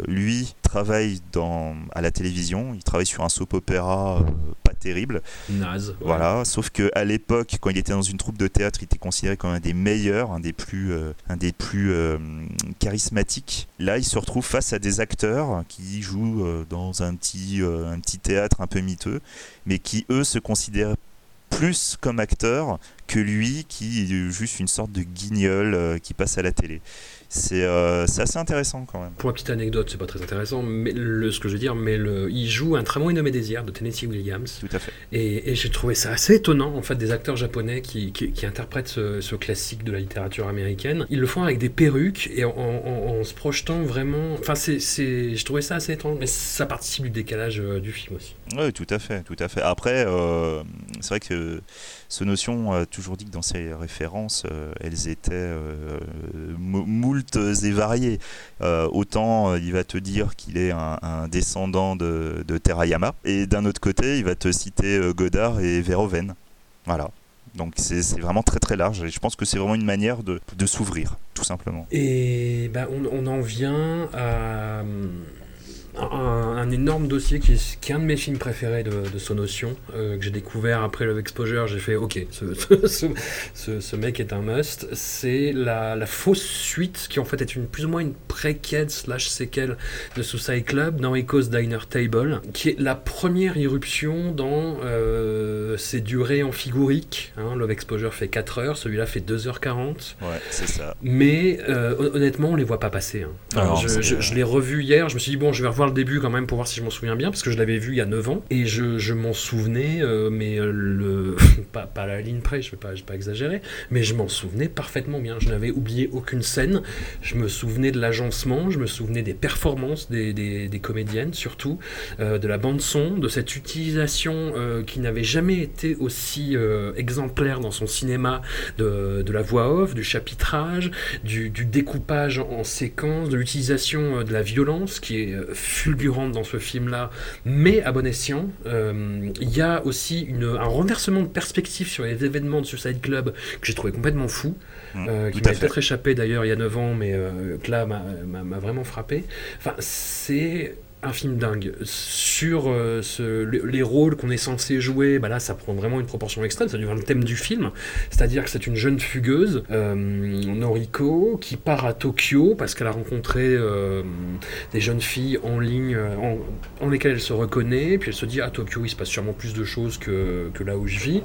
lui travaille dans, à la télévision, il travaille sur un soap opéra pas terrible. Naze. Voilà, sauf que à l'époque, quand il était dans une troupe de théâtre, il était considéré comme un des meilleurs, un des plus, un des plus charismatiques. Là, il se retrouve face à des acteurs qui jouent dans un petit, un petit théâtre un peu miteux, mais qui eux se considèrent plus comme acteurs que lui qui est juste une sorte de guignol euh, qui passe à la télé. Euh, c'est assez intéressant quand même. Pour une petite anecdote, c'est pas très intéressant, mais le, ce que je veux dire, mais le, il joue un très bon nommé Désir de Tennessee Williams. Tout à fait. Et, j'ai trouvé ça assez étonnant, en fait, des acteurs japonais qui, qui, interprètent ce, classique de la littérature américaine. Ils le font avec des perruques et en, se projetant vraiment. Enfin, c'est, je trouvais ça assez étrange, mais ça participe du décalage euh, du film aussi. Oui, tout à fait, tout à fait. Après, euh, c'est vrai que ce notion a toujours dit que dans ses références, elles étaient moult et variés. Euh, autant euh, il va te dire qu'il est un, descendant de, Terayama, et d'un autre côté, il va te citer euh, Godard et Verhoeven. Voilà. Donc c'est vraiment très très large et je pense que c'est vraiment une manière de, de s'ouvrir, tout simplement. Et ben, on, on, en vient à un, énorme dossier qui est, qui est, un de mes films préférés de, de Sonotion, euh, que j'ai découvert après Love Exposure. J'ai fait OK, ce, ce, ce, mec est un must. C'est la, la, fausse suite, qui en fait est une, plus ou moins une préquelle slash séquelle de Suicide Club dans Echo's Diner Table, qui est la première irruption dans euh, ses durées en figurique. Hein. Love Exposure fait 4 heures, celui-là fait 2h40. Ouais, c'est ça. Mais euh, honnêtement, on les voit pas passer. Hein. je, je, je l'ai revu hier, je me suis dit, bon, je vais revoir le début quand même pour voir si je m'en souviens bien, parce que je l'avais vu il y a 9 ans, et je, m'en souvenais, euh, mais euh, le, pas, pas la ligne près, je ne vais pas, pas exagérer, mais je m'en souvenais parfaitement bien. Je n'avais oublié aucune scène, je me souvenais de l'agencement, je me souvenais des performances des, des, comédiennes, surtout, euh, de la bande-son, de cette utilisation qui n'avait jamais été aussi exemplaire dans son cinéma de, de, la voix off, du chapitrage, du, découpage en séquence, de l'utilisation de la violence qui est fulgurantes dans ce film-là, mais à bon escient. Euh, Il y a aussi une, un renversement de perspective sur les événements de Suicide Club que j'ai trouvé complètement fou, Mmh, euh, qui m'a peut-être échappé d'ailleurs il y a 9 ans, mais euh, que là m'a vraiment frappé. Enfin, c'est un film dingue. Sur euh, ce- les, les rôles qu'on est censé jouer, bah là ça prend vraiment une proportion extrême, ça devient le thème du film. C'est-à-dire que c'est une jeune fugueuse, euh, Noriko, qui part à Tokyo parce qu'elle a rencontré euh, des jeunes filles en ligne en, lesquelles elle se reconnaît, puis elle se dit à Tokyo il se passe sûrement plus de choses que, là où je vis,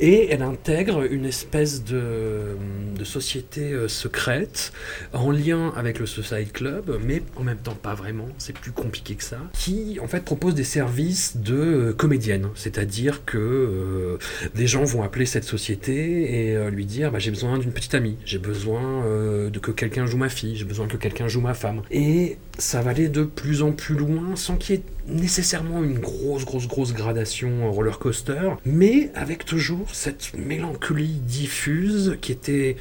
et elle intègre une espèce de, société secrète en lien avec le Suicide Club, mais en même temps pas vraiment, c'est plus compliqué ça, qui en fait propose des services de euh, comédienne, c'est-à-dire que euh, des gens vont appeler cette société et euh, lui dire bah, j'ai besoin d'une petite amie, j'ai besoin de que quelqu'un joue ma fille, j'ai besoin que quelqu'un joue ma femme. Et ça va aller de plus en plus loin sans qu'il y ait nécessairement une grosse, grosse, grosse gradation roller coaster, mais avec toujours cette mélancolie diffuse qui était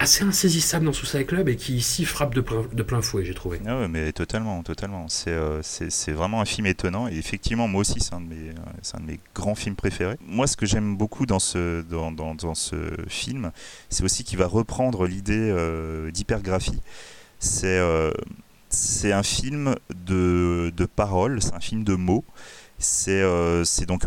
assez insaisissable dans Suicide Club et qui ici frappe de plein, de plein fouet, j'ai trouvé. Ah mais totalement, totalement. C'est euh, vraiment un film étonnant. Et effectivement, moi aussi, c'est un, de mes- un de mes grands films préférés. Moi, ce que j'aime beaucoup dans ce, dans, dans- dans ce film, c'est aussi qu'il va reprendre l'idée euh, d'hypergraphie. C'est euh, un film de, de paroles, c'est un film de mots. C'est euh, donc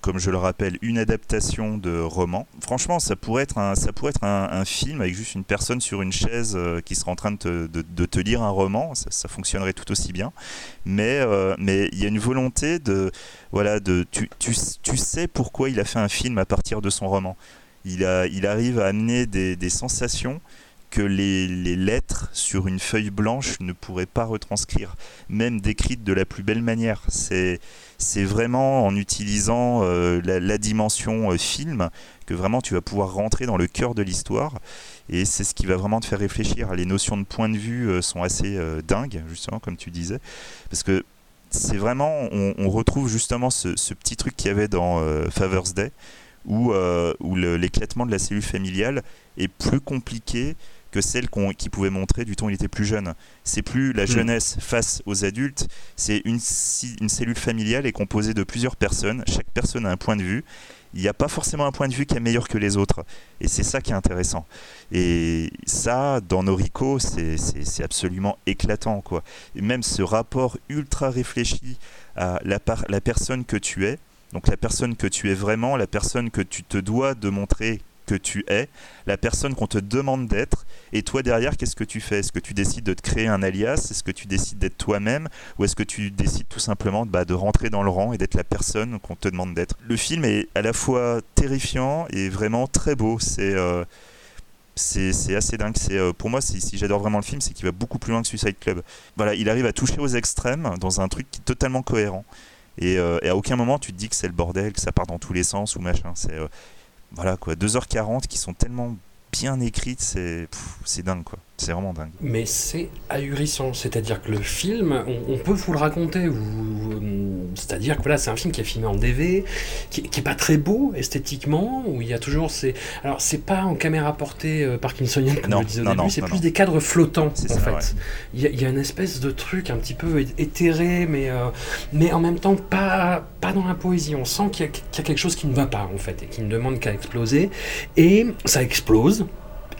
comme je le rappelle, une adaptation de roman. Franchement, ça pourrait être un, ça pourrait être un, film avec juste une personne sur une chaise euh, qui serait en train de te, de, te lire un roman. Ça, ça fonctionnerait tout aussi bien. Mais euh, mais il y a une volonté de voilà de tu, tu, tu sais pourquoi il a fait un film à partir de son roman. Il a il arrive à amener des, des sensations que les, les lettres sur une feuille blanche ne pourraient pas retranscrire, même décrites de la plus belle manière. C'est c'est vraiment en utilisant euh, la, dimension euh, film que vraiment tu vas pouvoir rentrer dans le cœur de l'histoire et c'est ce qui va vraiment te faire réfléchir. Les notions de point de vue euh, sont assez dingues, justement, comme tu disais, parce que c'est vraiment, on, retrouve justement ce, petit truc qu'il y avait dans Father's Day, où, où l'éclatement de la cellule familiale est plus compliqué que celle qu'on qui pouvait montrer du temps où il était plus jeune. C'est plus la jeunesse face aux adultes, c'est une, cellule familiale est composée de plusieurs personnes, chaque personne a un point de vue. Il n'y a pas forcément un point de vue qui est meilleur que les autres. Et c'est ça qui est intéressant. Et ça, dans Noriko, c'est c'est- c'est absolument éclatant. Quoi. Et même ce rapport ultra réfléchi à la, par- la personne que tu es, donc la personne que tu es vraiment, la personne que tu te dois de montrer que tu es, la personne qu'on te demande d'être, et toi derrière, qu'est-ce que tu fais? Est-ce que tu décides de te créer un alias? Est-ce que tu décides d'être toi-même? Ou est-ce que tu décides tout simplement bah, de rentrer dans le rang et d'être la personne qu'on te demande d'être? Le film est à la fois terrifiant et vraiment très beau. C'est euh, c'est assez dingue. C'est euh, pour moi, si, j'adore vraiment le film, c'est qu'il va beaucoup plus loin que Suicide Club. Voilà, il arrive à toucher aux extrêmes dans un truc qui est totalement cohérent. Et, euh, à aucun moment tu te dis que c'est le bordel, que ça part dans tous les sens ou machin. C'est voilà quoi, 2h40 qui sont tellement bien écrites, c'est dingue quoi. C'est vraiment dingue. Mais c'est ahurissant, c'est-à-dire que le film, on, on peut vous le raconter, c'est-à-dire que voilà, c'est un film qui est filmé en DV, qui, qui est pas très beau esthétiquement, où il y a toujours ces... Alors c'est pas en caméra portée euh, parkinsonienne comme Non, je le disais au non, début, c'est plus non. des cadres flottants en ça, fait. ouais. Il y, a- il y a une espèce de truc un petit peu éthéré, mais, euh, mais en même temps pas, pas dans la poésie. On sent qu'il y, y a quelque chose qui ne va pas en fait, et qui ne demande qu'à exploser. Et ça explose.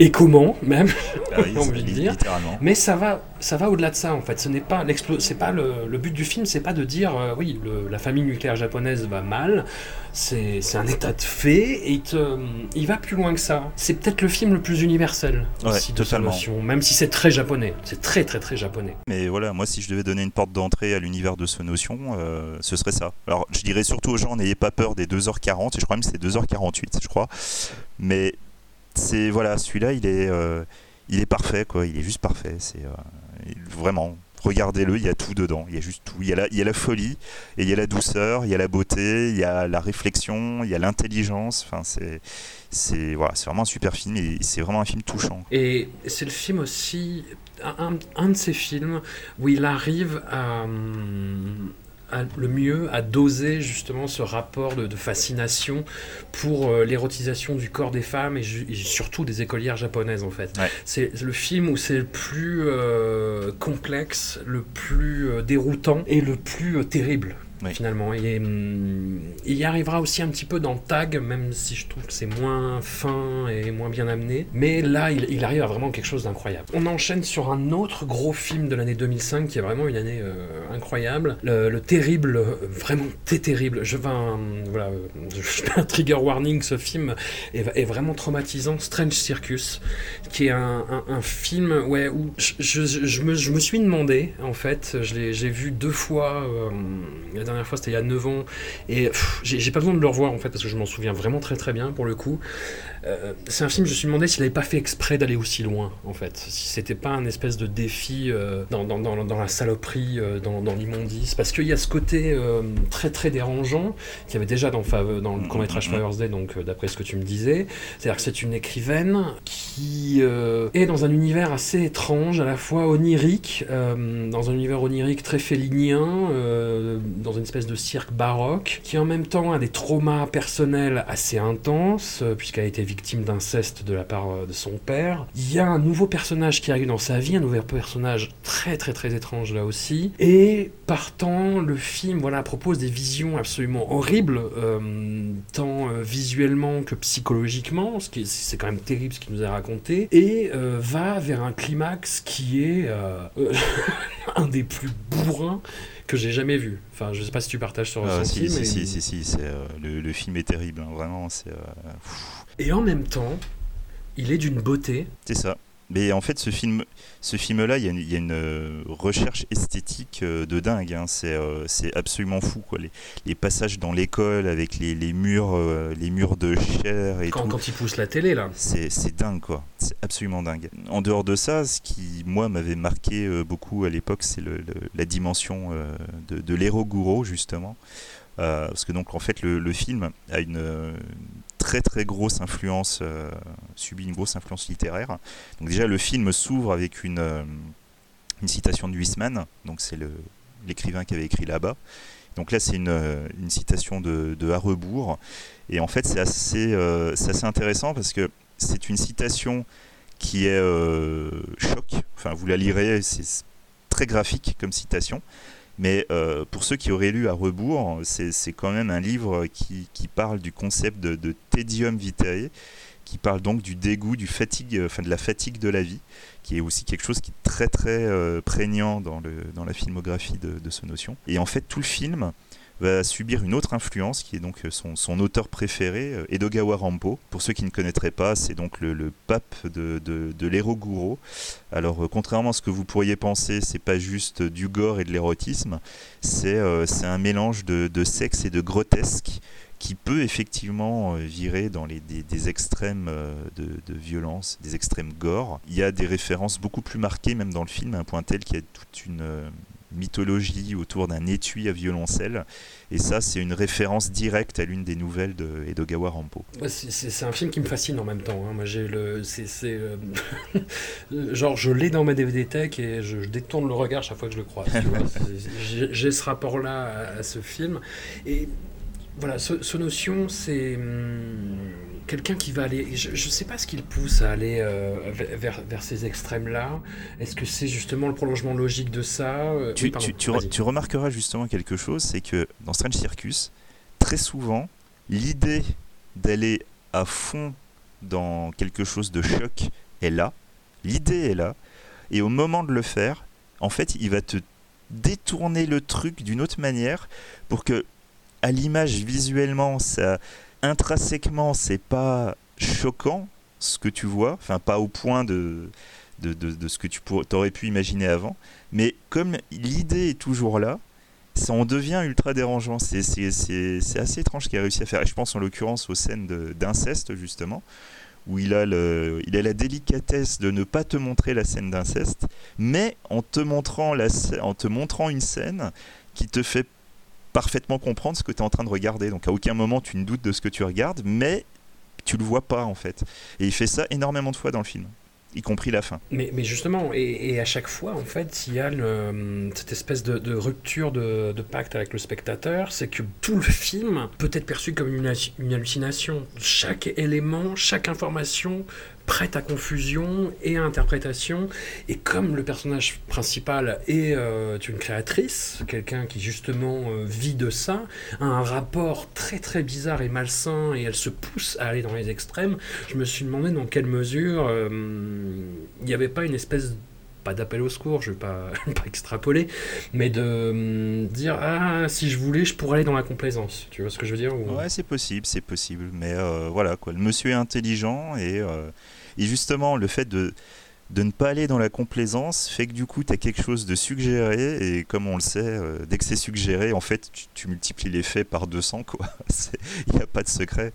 Et comment même Ah oui, envie de dire. Mais ça va, ça va au-delà de ça en fait. Ce n'est pas c'est pas le, le but du film, c'est pas de dire euh, oui, le- la famille nucléaire japonaise va mal. C'est un état de fait et il, te- il va plus loin que ça. C'est peut-être le film le plus universel Ouais, aussi totalement. notion, même si c'est très japonais. C'est très très très japonais. Mais voilà, moi si je devais donner une porte d'entrée à l'univers de ce notion, euh, ce serait ça. Alors je dirais surtout aux gens, n'ayez pas peur des 2h40, et je crois même que c'est 2h48, je crois. Mais c'est voilà, celui-là, il est, euh, il est parfait, quoi. Il est juste parfait. C'est euh, vraiment. Regardez-le, il y a tout dedans. Il y a juste tout. Il y a, la, il y a la folie, et il y a la douceur, il y a la beauté, il y a la réflexion, il y a l'intelligence. Enfin, c'est, c'est voilà, c'est vraiment un super film et c'est vraiment un film touchant. Et c'est le film aussi, un, un- de ces films où il arrive à, le mieux à doser justement ce rapport de, fascination pour euh, l'érotisation du corps des femmes et, surtout des écolières japonaises en fait. C'est le film où c'est le plus euh, complexe, le plus euh, déroutant et le plus terrible finalement. Et hum, il y arrivera aussi un petit peu dans Tag, même si je trouve que c'est moins fin et moins bien amené. Mais là, il, arrive à vraiment quelque chose d'incroyable. On enchaîne sur un autre gros film de l'année 2005 qui est vraiment une année euh, incroyable. Le, terrible, vraiment terrible. Je vais un, voilà, je fais un trigger warning. Ce film est, vraiment traumatisant. Strange Circus, qui est un, film ouais, où je, je, me, je, me, suis demandé, en fait, j'ai vu deux fois. Euh, dernière fois, c'était il y a 9 ans. Et j'ai pas besoin de le revoir en fait, parce que je m'en souviens vraiment très très bien pour le coup. Euh, c'est un film, je me suis demandé s'il n'avait pas fait exprès d'aller aussi loin, en fait. Si c'était pas un espèce de défi euh, dans, dans, dans, dans, la saloperie, euh, dans, l'immondice. Parce qu'il y a ce côté très très dérangeant qu'il y avait déjà dans, dans le court-métrage Father's Day, donc d'après ce que tu me disais. C'est-à-dire que c'est une écrivaine qui est dans un univers assez étrange, à la fois onirique, dans un univers onirique très félinien, dans une espèce de cirque baroque, qui en même temps a des traumas personnels assez intenses, puisqu'elle a été victime d'inceste de la part euh, de son père. Il y a un nouveau personnage qui arrive dans sa vie, un nouveau personnage très très très étrange là aussi. Et partant, le film voilà propose des visions absolument horribles, euh, tant euh, visuellement que psychologiquement, ce qui c'est quand même terrible ce qu'il nous a raconté, et va vers un climax qui est un des plus bourrins que j'ai jamais vu. Enfin, je sais pas si tu partages ce ah, ressenti, si, mais... si, si, si, le, film est terrible, hein, vraiment, c'est... Et en même temps, il est d'une beauté. C'est ça. Mais en fait, ce film, ce film-là, il y, a une euh, recherche esthétique euh, de dingue. Hein. Euh, c'est absolument fou, quoi. Les, passages dans l'école avec les, murs, les murs de chair et quand, tout. Quand il pousse la télé, là. C'est dingue, quoi. C'est absolument dingue. En dehors de ça, ce qui, moi, m'avait marqué beaucoup à l'époque, c'est la dimension de, de l'héros justement. parce que donc, en fait, le, le film a une très très grosse influence, euh, subit une grosse influence littéraire. Donc déjà le film s'ouvre avec une, euh, une citation de Huysman, donc c'est l'écrivain qui avait écrit là-bas. Donc là c'est une, euh, une, citation de, de Harrebourg, et en fait c'est assez, assez intéressant parce que c'est une citation qui est choc, enfin vous la lirez, c'est très graphique comme citation, mais euh, pour ceux qui auraient lu à rebours, c'est quand même un livre qui, qui parle du concept de, tedium vitae, qui parle donc du dégoût, du fatigue, enfin de la fatigue de la vie, qui est aussi quelque chose qui est très très euh, prégnant dans, le, dans la filmographie de, de ce notion. Et en fait, tout le film va subir une autre influence qui est donc son, son auteur préféré, euh, Edogawa Rampo. Pour ceux qui ne connaîtraient pas, c'est donc le, le, pape de, de, de. Alors, euh, contrairement à ce que vous pourriez penser, c'est pas juste du gore et de l'érotisme, c'est euh, un mélange de, de, sexe et de grotesque qui peut effectivement virer dans les, des, des extrêmes de, de, violence, des extrêmes gore. Il y a des références beaucoup plus marquées même dans le film, à un point tel qu'il y a toute une mythologie autour d'un étui à violoncelle. Et ça, c'est une référence directe à l'une des nouvelles de Edogawa Rampo. C'est un film qui me fascine en même temps. Hein. Moi, j'ai le, c'est, euh, genre, je l'ai dans ma DVD tech et je, détourne le regard chaque fois que je le croise. j'ai ce rapport-là à, ce film. Et voilà, ce, ce notion, c'est hum, quelqu'un qui va aller. Je ne sais pas ce qui le pousse à aller euh, vers, vers, ces extrêmes-là. Est-ce que c'est justement le prolongement logique de ça euh, tu, tu, tu, remarqueras justement quelque chose c'est que dans Strange Circus, très souvent, l'idée d'aller à fond dans quelque chose de choc est là. L'idée est là. Et au moment de le faire, en fait, il va te détourner le truc d'une autre manière pour que, à l'image visuellement, ça intrinsèquement, c'est pas choquant ce que tu vois, enfin pas au point de, de, de, ce que tu aurais pu imaginer avant, mais comme l'idée est toujours là, ça en devient ultra dérangeant. C'est assez étrange ce qu'il a réussi à faire. Et je pense en l'occurrence aux scènes d'inceste, justement, où il a, le, il a la délicatesse de ne pas te montrer la scène d'inceste, mais en te, montrant la, en te montrant une scène qui te fait parfaitement comprendre ce que tu es en train de regarder. Donc à aucun moment tu ne doutes de ce que tu regardes, mais tu le vois pas en fait. Et il fait ça énormément de fois dans le film. y compris la fin. Mais, justement, et, à chaque fois, en fait, il y a le, cette espèce de, rupture de, pacte avec le spectateur, c'est que tout le film peut être perçu comme une hallucination. Chaque élément, chaque information prête à confusion et à interprétation. Et comme le personnage principal est euh, une créatrice, quelqu'un qui justement euh, vit de ça, a un rapport très très bizarre et malsain, et elle se pousse à aller dans les extrêmes, je me suis demandé dans quelle mesure euh, il n'y avait pas une espèce pas d'appel au secours, je vais pas, extrapoler, mais de euh, dire ah si je voulais je pourrais aller dans la complaisance. Tu vois ce que je veux dire ou... Ouais c'est possible, c'est possible, mais voilà quoi. Le monsieur est intelligent et, et justement le fait de ne pas aller dans la complaisance fait que du coup tu as quelque chose de suggéré et comme on le sait, euh, dès que c'est suggéré, en fait tu, multiplies l'effet par 200 quoi. Il n'y a pas de secret.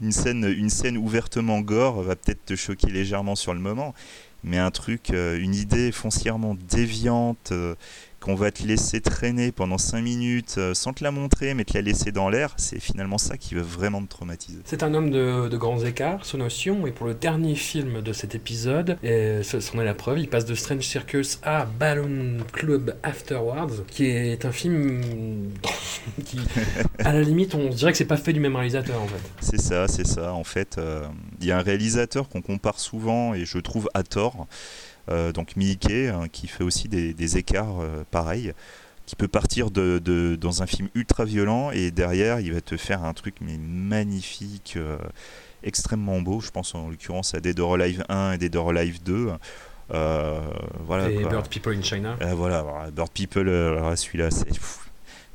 Une scène, une scène ouvertement gore va peut-être te choquer légèrement sur le moment, mais un truc, euh, une idée foncièrement déviante euh, qu'on va te laisser traîner pendant 5 minutes euh, sans te la montrer, mais te la laisser dans l'air, c'est finalement ça qui va vraiment te traumatiser. C'est un homme de, de grands écarts, son notion, et pour le dernier film de cet épisode, et c'en est la preuve, il passe de Strange Circus à Balloon Club Afterwards, qui est un film qui, à la limite, on dirait que c'est pas fait du même réalisateur en fait. C'est ça, c'est ça. En fait, il euh, y a un réalisateur qu'on compare souvent, et je trouve à tort, donc Miike, hein, qui fait aussi des, des écarts euh, pareils, qui peut partir de, de, dans un film ultra violent et derrière il va te faire un truc mais magnifique, euh, extrêmement beau. Je pense en l'occurrence à Dead or Alive 1 et Dead or Alive 2. voilà, et quoi. Bird People in China. voilà, Bird People, celui-là, c'est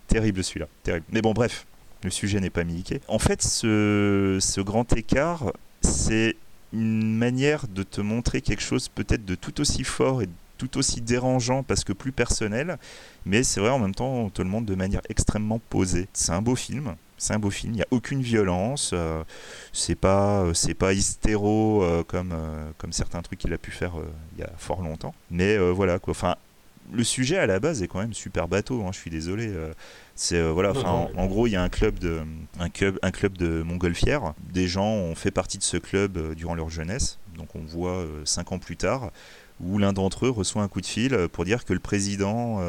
terrible celui-là, terrible. Mais bon, bref, le sujet n'est pas Miike. En fait, ce, ce grand écart, c'est une manière de te montrer quelque chose peut-être de tout aussi fort et tout aussi dérangeant parce que plus personnel, mais c'est vrai en même temps on te le montre de manière extrêmement posée. C'est un beau film, c'est un beau film, il n'y a aucune violence, euh, c'est pas c'est pas hystéro euh, comme euh, comme certains trucs qu'il a pu faire il y a fort longtemps, mais voilà quoi. Enfin le sujet à la base est quand même super bateau. Hein, je suis désolé. Euh, c'est euh, voilà. Enfin, en, en, gros, il y a un club de un club un club de montgolfières. Des gens ont fait partie de ce club euh, durant leur jeunesse. Donc on voit euh, cinq ans plus tard où l'un d'entre eux reçoit un coup de fil pour dire que le président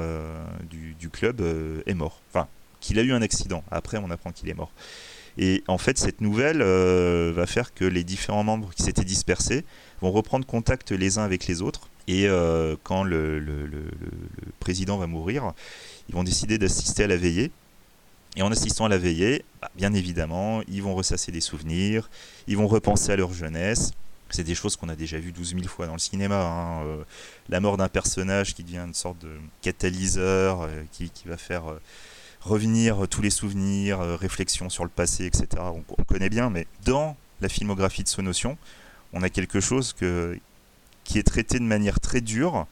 du, du, club est mort. Enfin, qu'il a eu un accident. Après, on apprend qu'il est mort. Et en fait, cette nouvelle euh, va faire que les différents membres qui s'étaient dispersés vont reprendre contact les uns avec les autres. Et euh, quand le, président va mourir, ils vont décider d'assister à la veillée. Et en assistant à la veillée, bah, bien évidemment, ils vont ressasser des souvenirs, ils vont repenser à leur jeunesse. C'est des choses qu'on a déjà vues 12 000 fois dans le cinéma. Hein. Euh, la mort d'un personnage qui devient une sorte de catalyseur, euh, qui, va faire revenir tous les souvenirs, réflexions sur le passé, etc. On, on, connaît bien, mais dans la filmographie de Sonotion, on a quelque chose que, qui est traité de manière très dure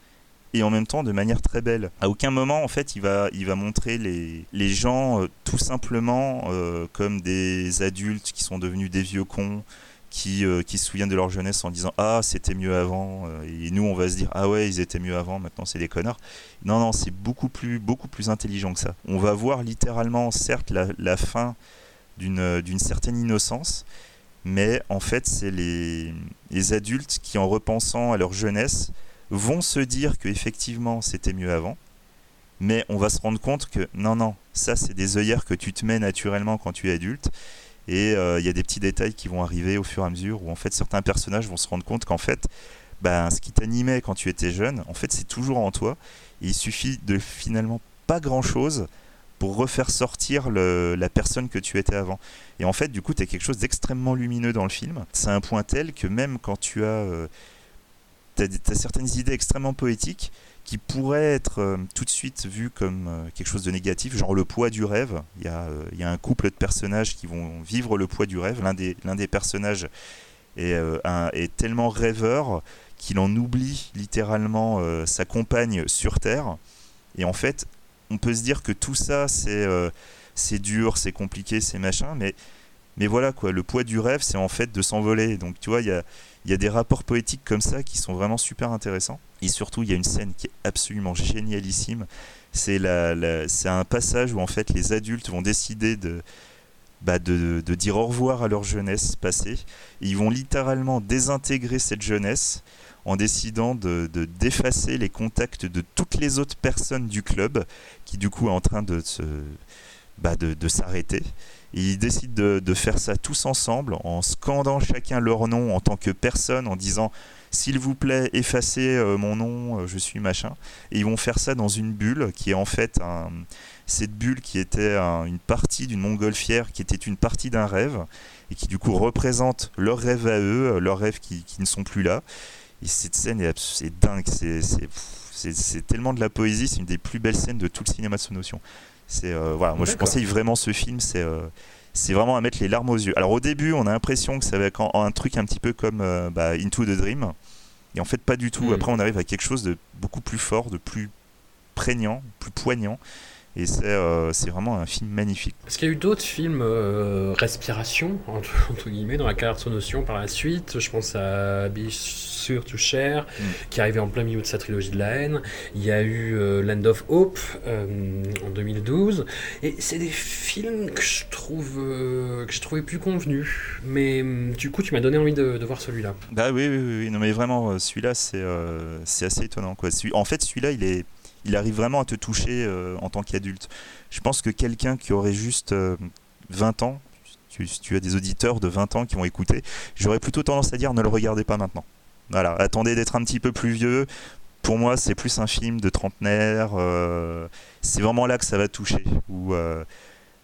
et en même temps de manière très belle. À aucun moment, en fait, il va, il va montrer les, les gens euh, tout simplement euh, comme des adultes qui sont devenus des vieux cons, qui, euh, qui se souviennent de leur jeunesse en disant Ah, c'était mieux avant. Et nous, on va se dire Ah ouais, ils étaient mieux avant, maintenant c'est des connards. Non, non, c'est beaucoup plus, beaucoup plus intelligent que ça. On va voir littéralement, certes, la, la fin d'une certaine innocence, mais en fait, c'est les, adultes qui, en repensant à leur jeunesse, vont se dire qu'effectivement c'était mieux avant, mais on va se rendre compte que non, non, ça c'est des œillères que tu te mets naturellement quand tu es adulte, et il euh, y a des petits détails qui vont arriver au fur et à mesure où en fait certains personnages vont se rendre compte qu'en fait, ben, ce qui t'animait quand tu étais jeune, en fait c'est toujours en toi, et il suffit de finalement pas grand chose pour refaire sortir la personne que tu étais avant. Et en fait, du coup, tu as quelque chose d'extrêmement lumineux dans le film. C'est un point tel que même quand tu as euh, certaines idées extrêmement poétiques qui pourraient être euh, tout de suite vues comme euh, quelque chose de négatif, genre le poids du rêve. Il y, a, euh, y a un couple de personnages qui vont vivre le poids du rêve. L'un des, des personnages est tellement rêveur qu'il en oublie littéralement sa compagne sur Terre. Et en fait, on peut se dire que tout ça, c'est c'est dur, c'est compliqué, c'est machin, mais, voilà quoi, le poids du rêve, c'est en fait de s'envoler. Donc tu vois, il y a, des rapports poétiques comme ça qui sont vraiment super intéressants. Et surtout, il y a une scène qui est absolument génialissime. C'est un passage où en fait les adultes vont décider de, bah de, dire au revoir à leur jeunesse passée. Ils vont littéralement désintégrer cette jeunesse en décidant de de- d'effacer les contacts de toutes les autres personnes du club, qui du coup est en train de se bah, de, s'arrêter. Ils décident de, faire ça tous ensemble, en scandant chacun leur nom en tant que personne, en disant s'il vous plaît, effacez euh, mon nom, euh, je suis machin. Et ils vont faire ça dans une bulle qui est en fait cette bulle qui était un- une partie d'une montgolfière, qui était une partie d'un rêve, et qui du coup représente leur rêve à eux, leurs rêves qui ne sont plus là. Et cette scène est, dingue, c'est, tellement de la poésie, c'est une des plus belles scènes de tout le cinéma de son notion. C'est, euh, voilà, moi je conseille vraiment ce film, c'est, euh, c'est vraiment à mettre les larmes aux yeux. Alors au début, on a l'impression que ça va être un truc un petit peu comme euh, bah, Into the Dream, et en fait pas du tout. Mm. Après, on arrive à quelque chose de beaucoup plus fort, de plus prégnant, plus poignant. Et c'est euh, vraiment un film magnifique. Est-ce qu'il y a eu d'autres films euh, respiration, entre, entre guillemets, dans la carrière de Sonotion par la suite? Je pense à Be Sure to Share, Mm. qui arrivait en plein milieu de sa trilogie de la haine. Il y a eu euh, Land of Hope euh, en 2012. Et c'est des films que je trouve que je trouvais plus convenus. Mais hum, du coup, tu m'as donné envie de, de voir celui-là. Bah oui, oui, oui, non mais vraiment, celui-là, c'est assez étonnant. Quoi. En fait, celui-là, il, est, il arrive vraiment à te toucher euh, en tant qu'adulte. Je pense que quelqu'un qui aurait juste euh, 20 ans, tu, tu as des auditeurs de 20 ans qui vont écouter, j'aurais plutôt tendance à dire ne le regardez pas maintenant. Voilà, attendez d'être un petit peu plus vieux. Pour moi, c'est plus un film de trentenaire. euh, c'est vraiment là que ça va toucher. Euh,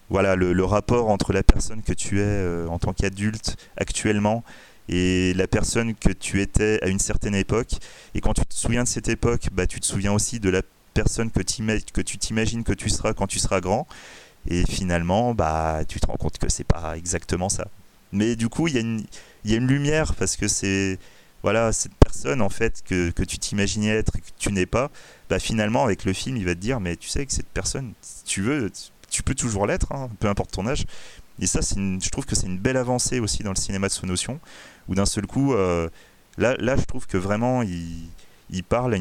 voilà, le, le rapport entre la personne que tu es euh, en tant qu'adulte actuellement et la personne que tu étais à une certaine époque. Et quand tu te souviens de cette époque, bah, tu te souviens aussi de la personne que, tu t'imagines que tu seras quand tu seras grand. Et finalement, bah, tu te rends compte que c'est pas exactement ça. Mais du coup, il y, a une- lumière parce que c'est voilà cette personne en fait que, que tu t'imaginais être et que tu n'es pas. Bah, finalement, avec le film, il va te dire mais tu sais que cette personne, tu veux, tu peux toujours l'être, hein, peu importe ton âge. Et ça, une- je trouve que c'est une belle avancée aussi dans le cinéma de Sonotion où d'un seul coup, euh, là, là, je trouve que vraiment, il, parle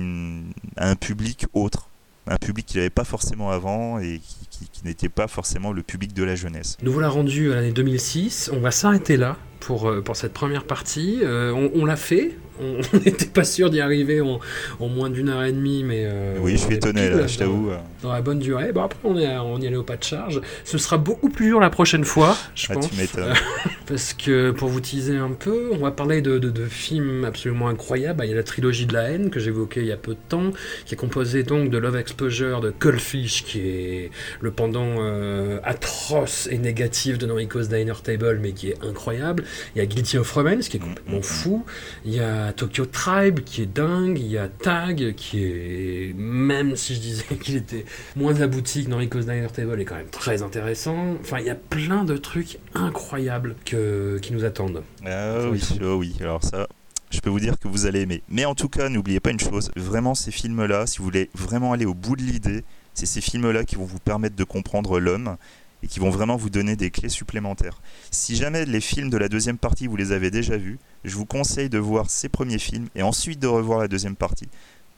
à un public autre, un public qu'il n'avait pas forcément avant et qui, n'était pas forcément le public de la jeunesse. Nous voilà rendus à l'année 2006. On va s'arrêter là pour, euh, cette première partie. Euh, on l'a fait. On n'était pas sûr d'y arriver en, en moins d'une heure et demie, mais. euh, oui, je suis étonné, là, je t'avoue. Dans la bonne durée. Bon, après, on, est, on y allait au pas de charge. Ce sera beaucoup plus dur la prochaine fois, je Ah, pense. tu. Parce que pour vous teaser un peu, on va parler de, de- de films absolument incroyables. Il y a la trilogie de la haine que j'évoquais il y a peu de temps, qui est composée donc de Love Exposure de Cullfish, qui est le pendant euh, atroce et négatif de Noriko's Diner Table, mais qui est incroyable. Il y a Guilty of Romance, qui est complètement fou. Il y a Tokyo Tribe, qui est dingue. Il y a Tag, qui est, même si je disais qu'il était moins abouti que Noriko's Diner Table, est quand même très intéressant. Enfin, il y a plein de trucs incroyables que, qui nous attendent. Ah oui, oh oui, alors ça, je peux vous dire que vous allez aimer. Mais en tout cas, n'oubliez pas une chose, vraiment ces films-là, si vous voulez vraiment aller au bout de l'idée, c'est ces films-là qui vont vous permettre de comprendre l'homme et qui vont vraiment vous donner des clés supplémentaires. Si jamais les films de la deuxième partie, vous les avez déjà vus, je vous conseille de voir ces premiers films et ensuite de revoir la deuxième partie.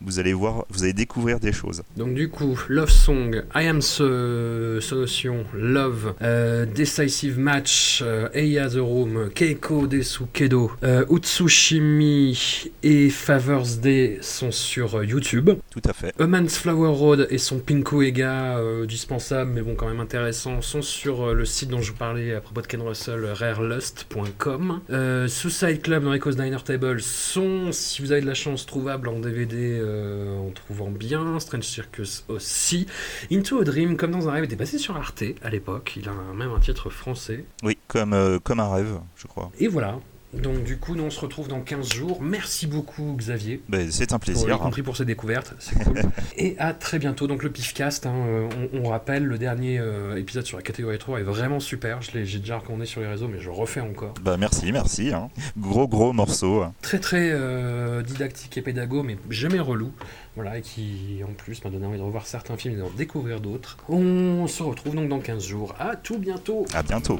Vous allez voir, vous allez découvrir des choses. Donc du coup, Love Song, I Am So, Sonotion, Love, euh, Decisive Match, euh, Eia the Room, Keiko Desu Kedo, euh, Utsushimi et Father's Day sont sur euh, YouTube. Tout à fait. A Man's Flower Road et son Pinko Ega, euh, dispensable mais bon quand même intéressant, sont sur le site dont je vous parlais à propos de Ken Russell, rarelust.com. Suicide Club, Noriko's Diner Table sont, si vous avez de la chance, trouvables en DVD euh, en trouvant bien. Strange Circus aussi. Into a Dream, comme dans un rêve, était passé sur Arte à l'époque. Il a un- même un titre français. Oui, comme, euh, comme un rêve, je crois. Et voilà. Donc du coup, nous on se retrouve dans 15 jours. Merci beaucoup Xavier. Ben, c'est un Pour, y plaisir. compris pour ces découvertes, c'est cool. et à très bientôt. Donc le Pifcast, hein, euh, on, on rappelle, le dernier euh, épisode sur la catégorie 3 est vraiment super. Je l'ai, j'ai déjà recommandé sur les réseaux, mais je refais encore. Bah, merci, merci. hein. Gros, gros morceau. hein. Très très euh, didactique et pédago, mais jamais relou. Voilà, et qui en plus m'a donné envie de revoir certains films et d'en découvrir d'autres. On se retrouve donc dans 15 jours. À tout bientôt À bientôt.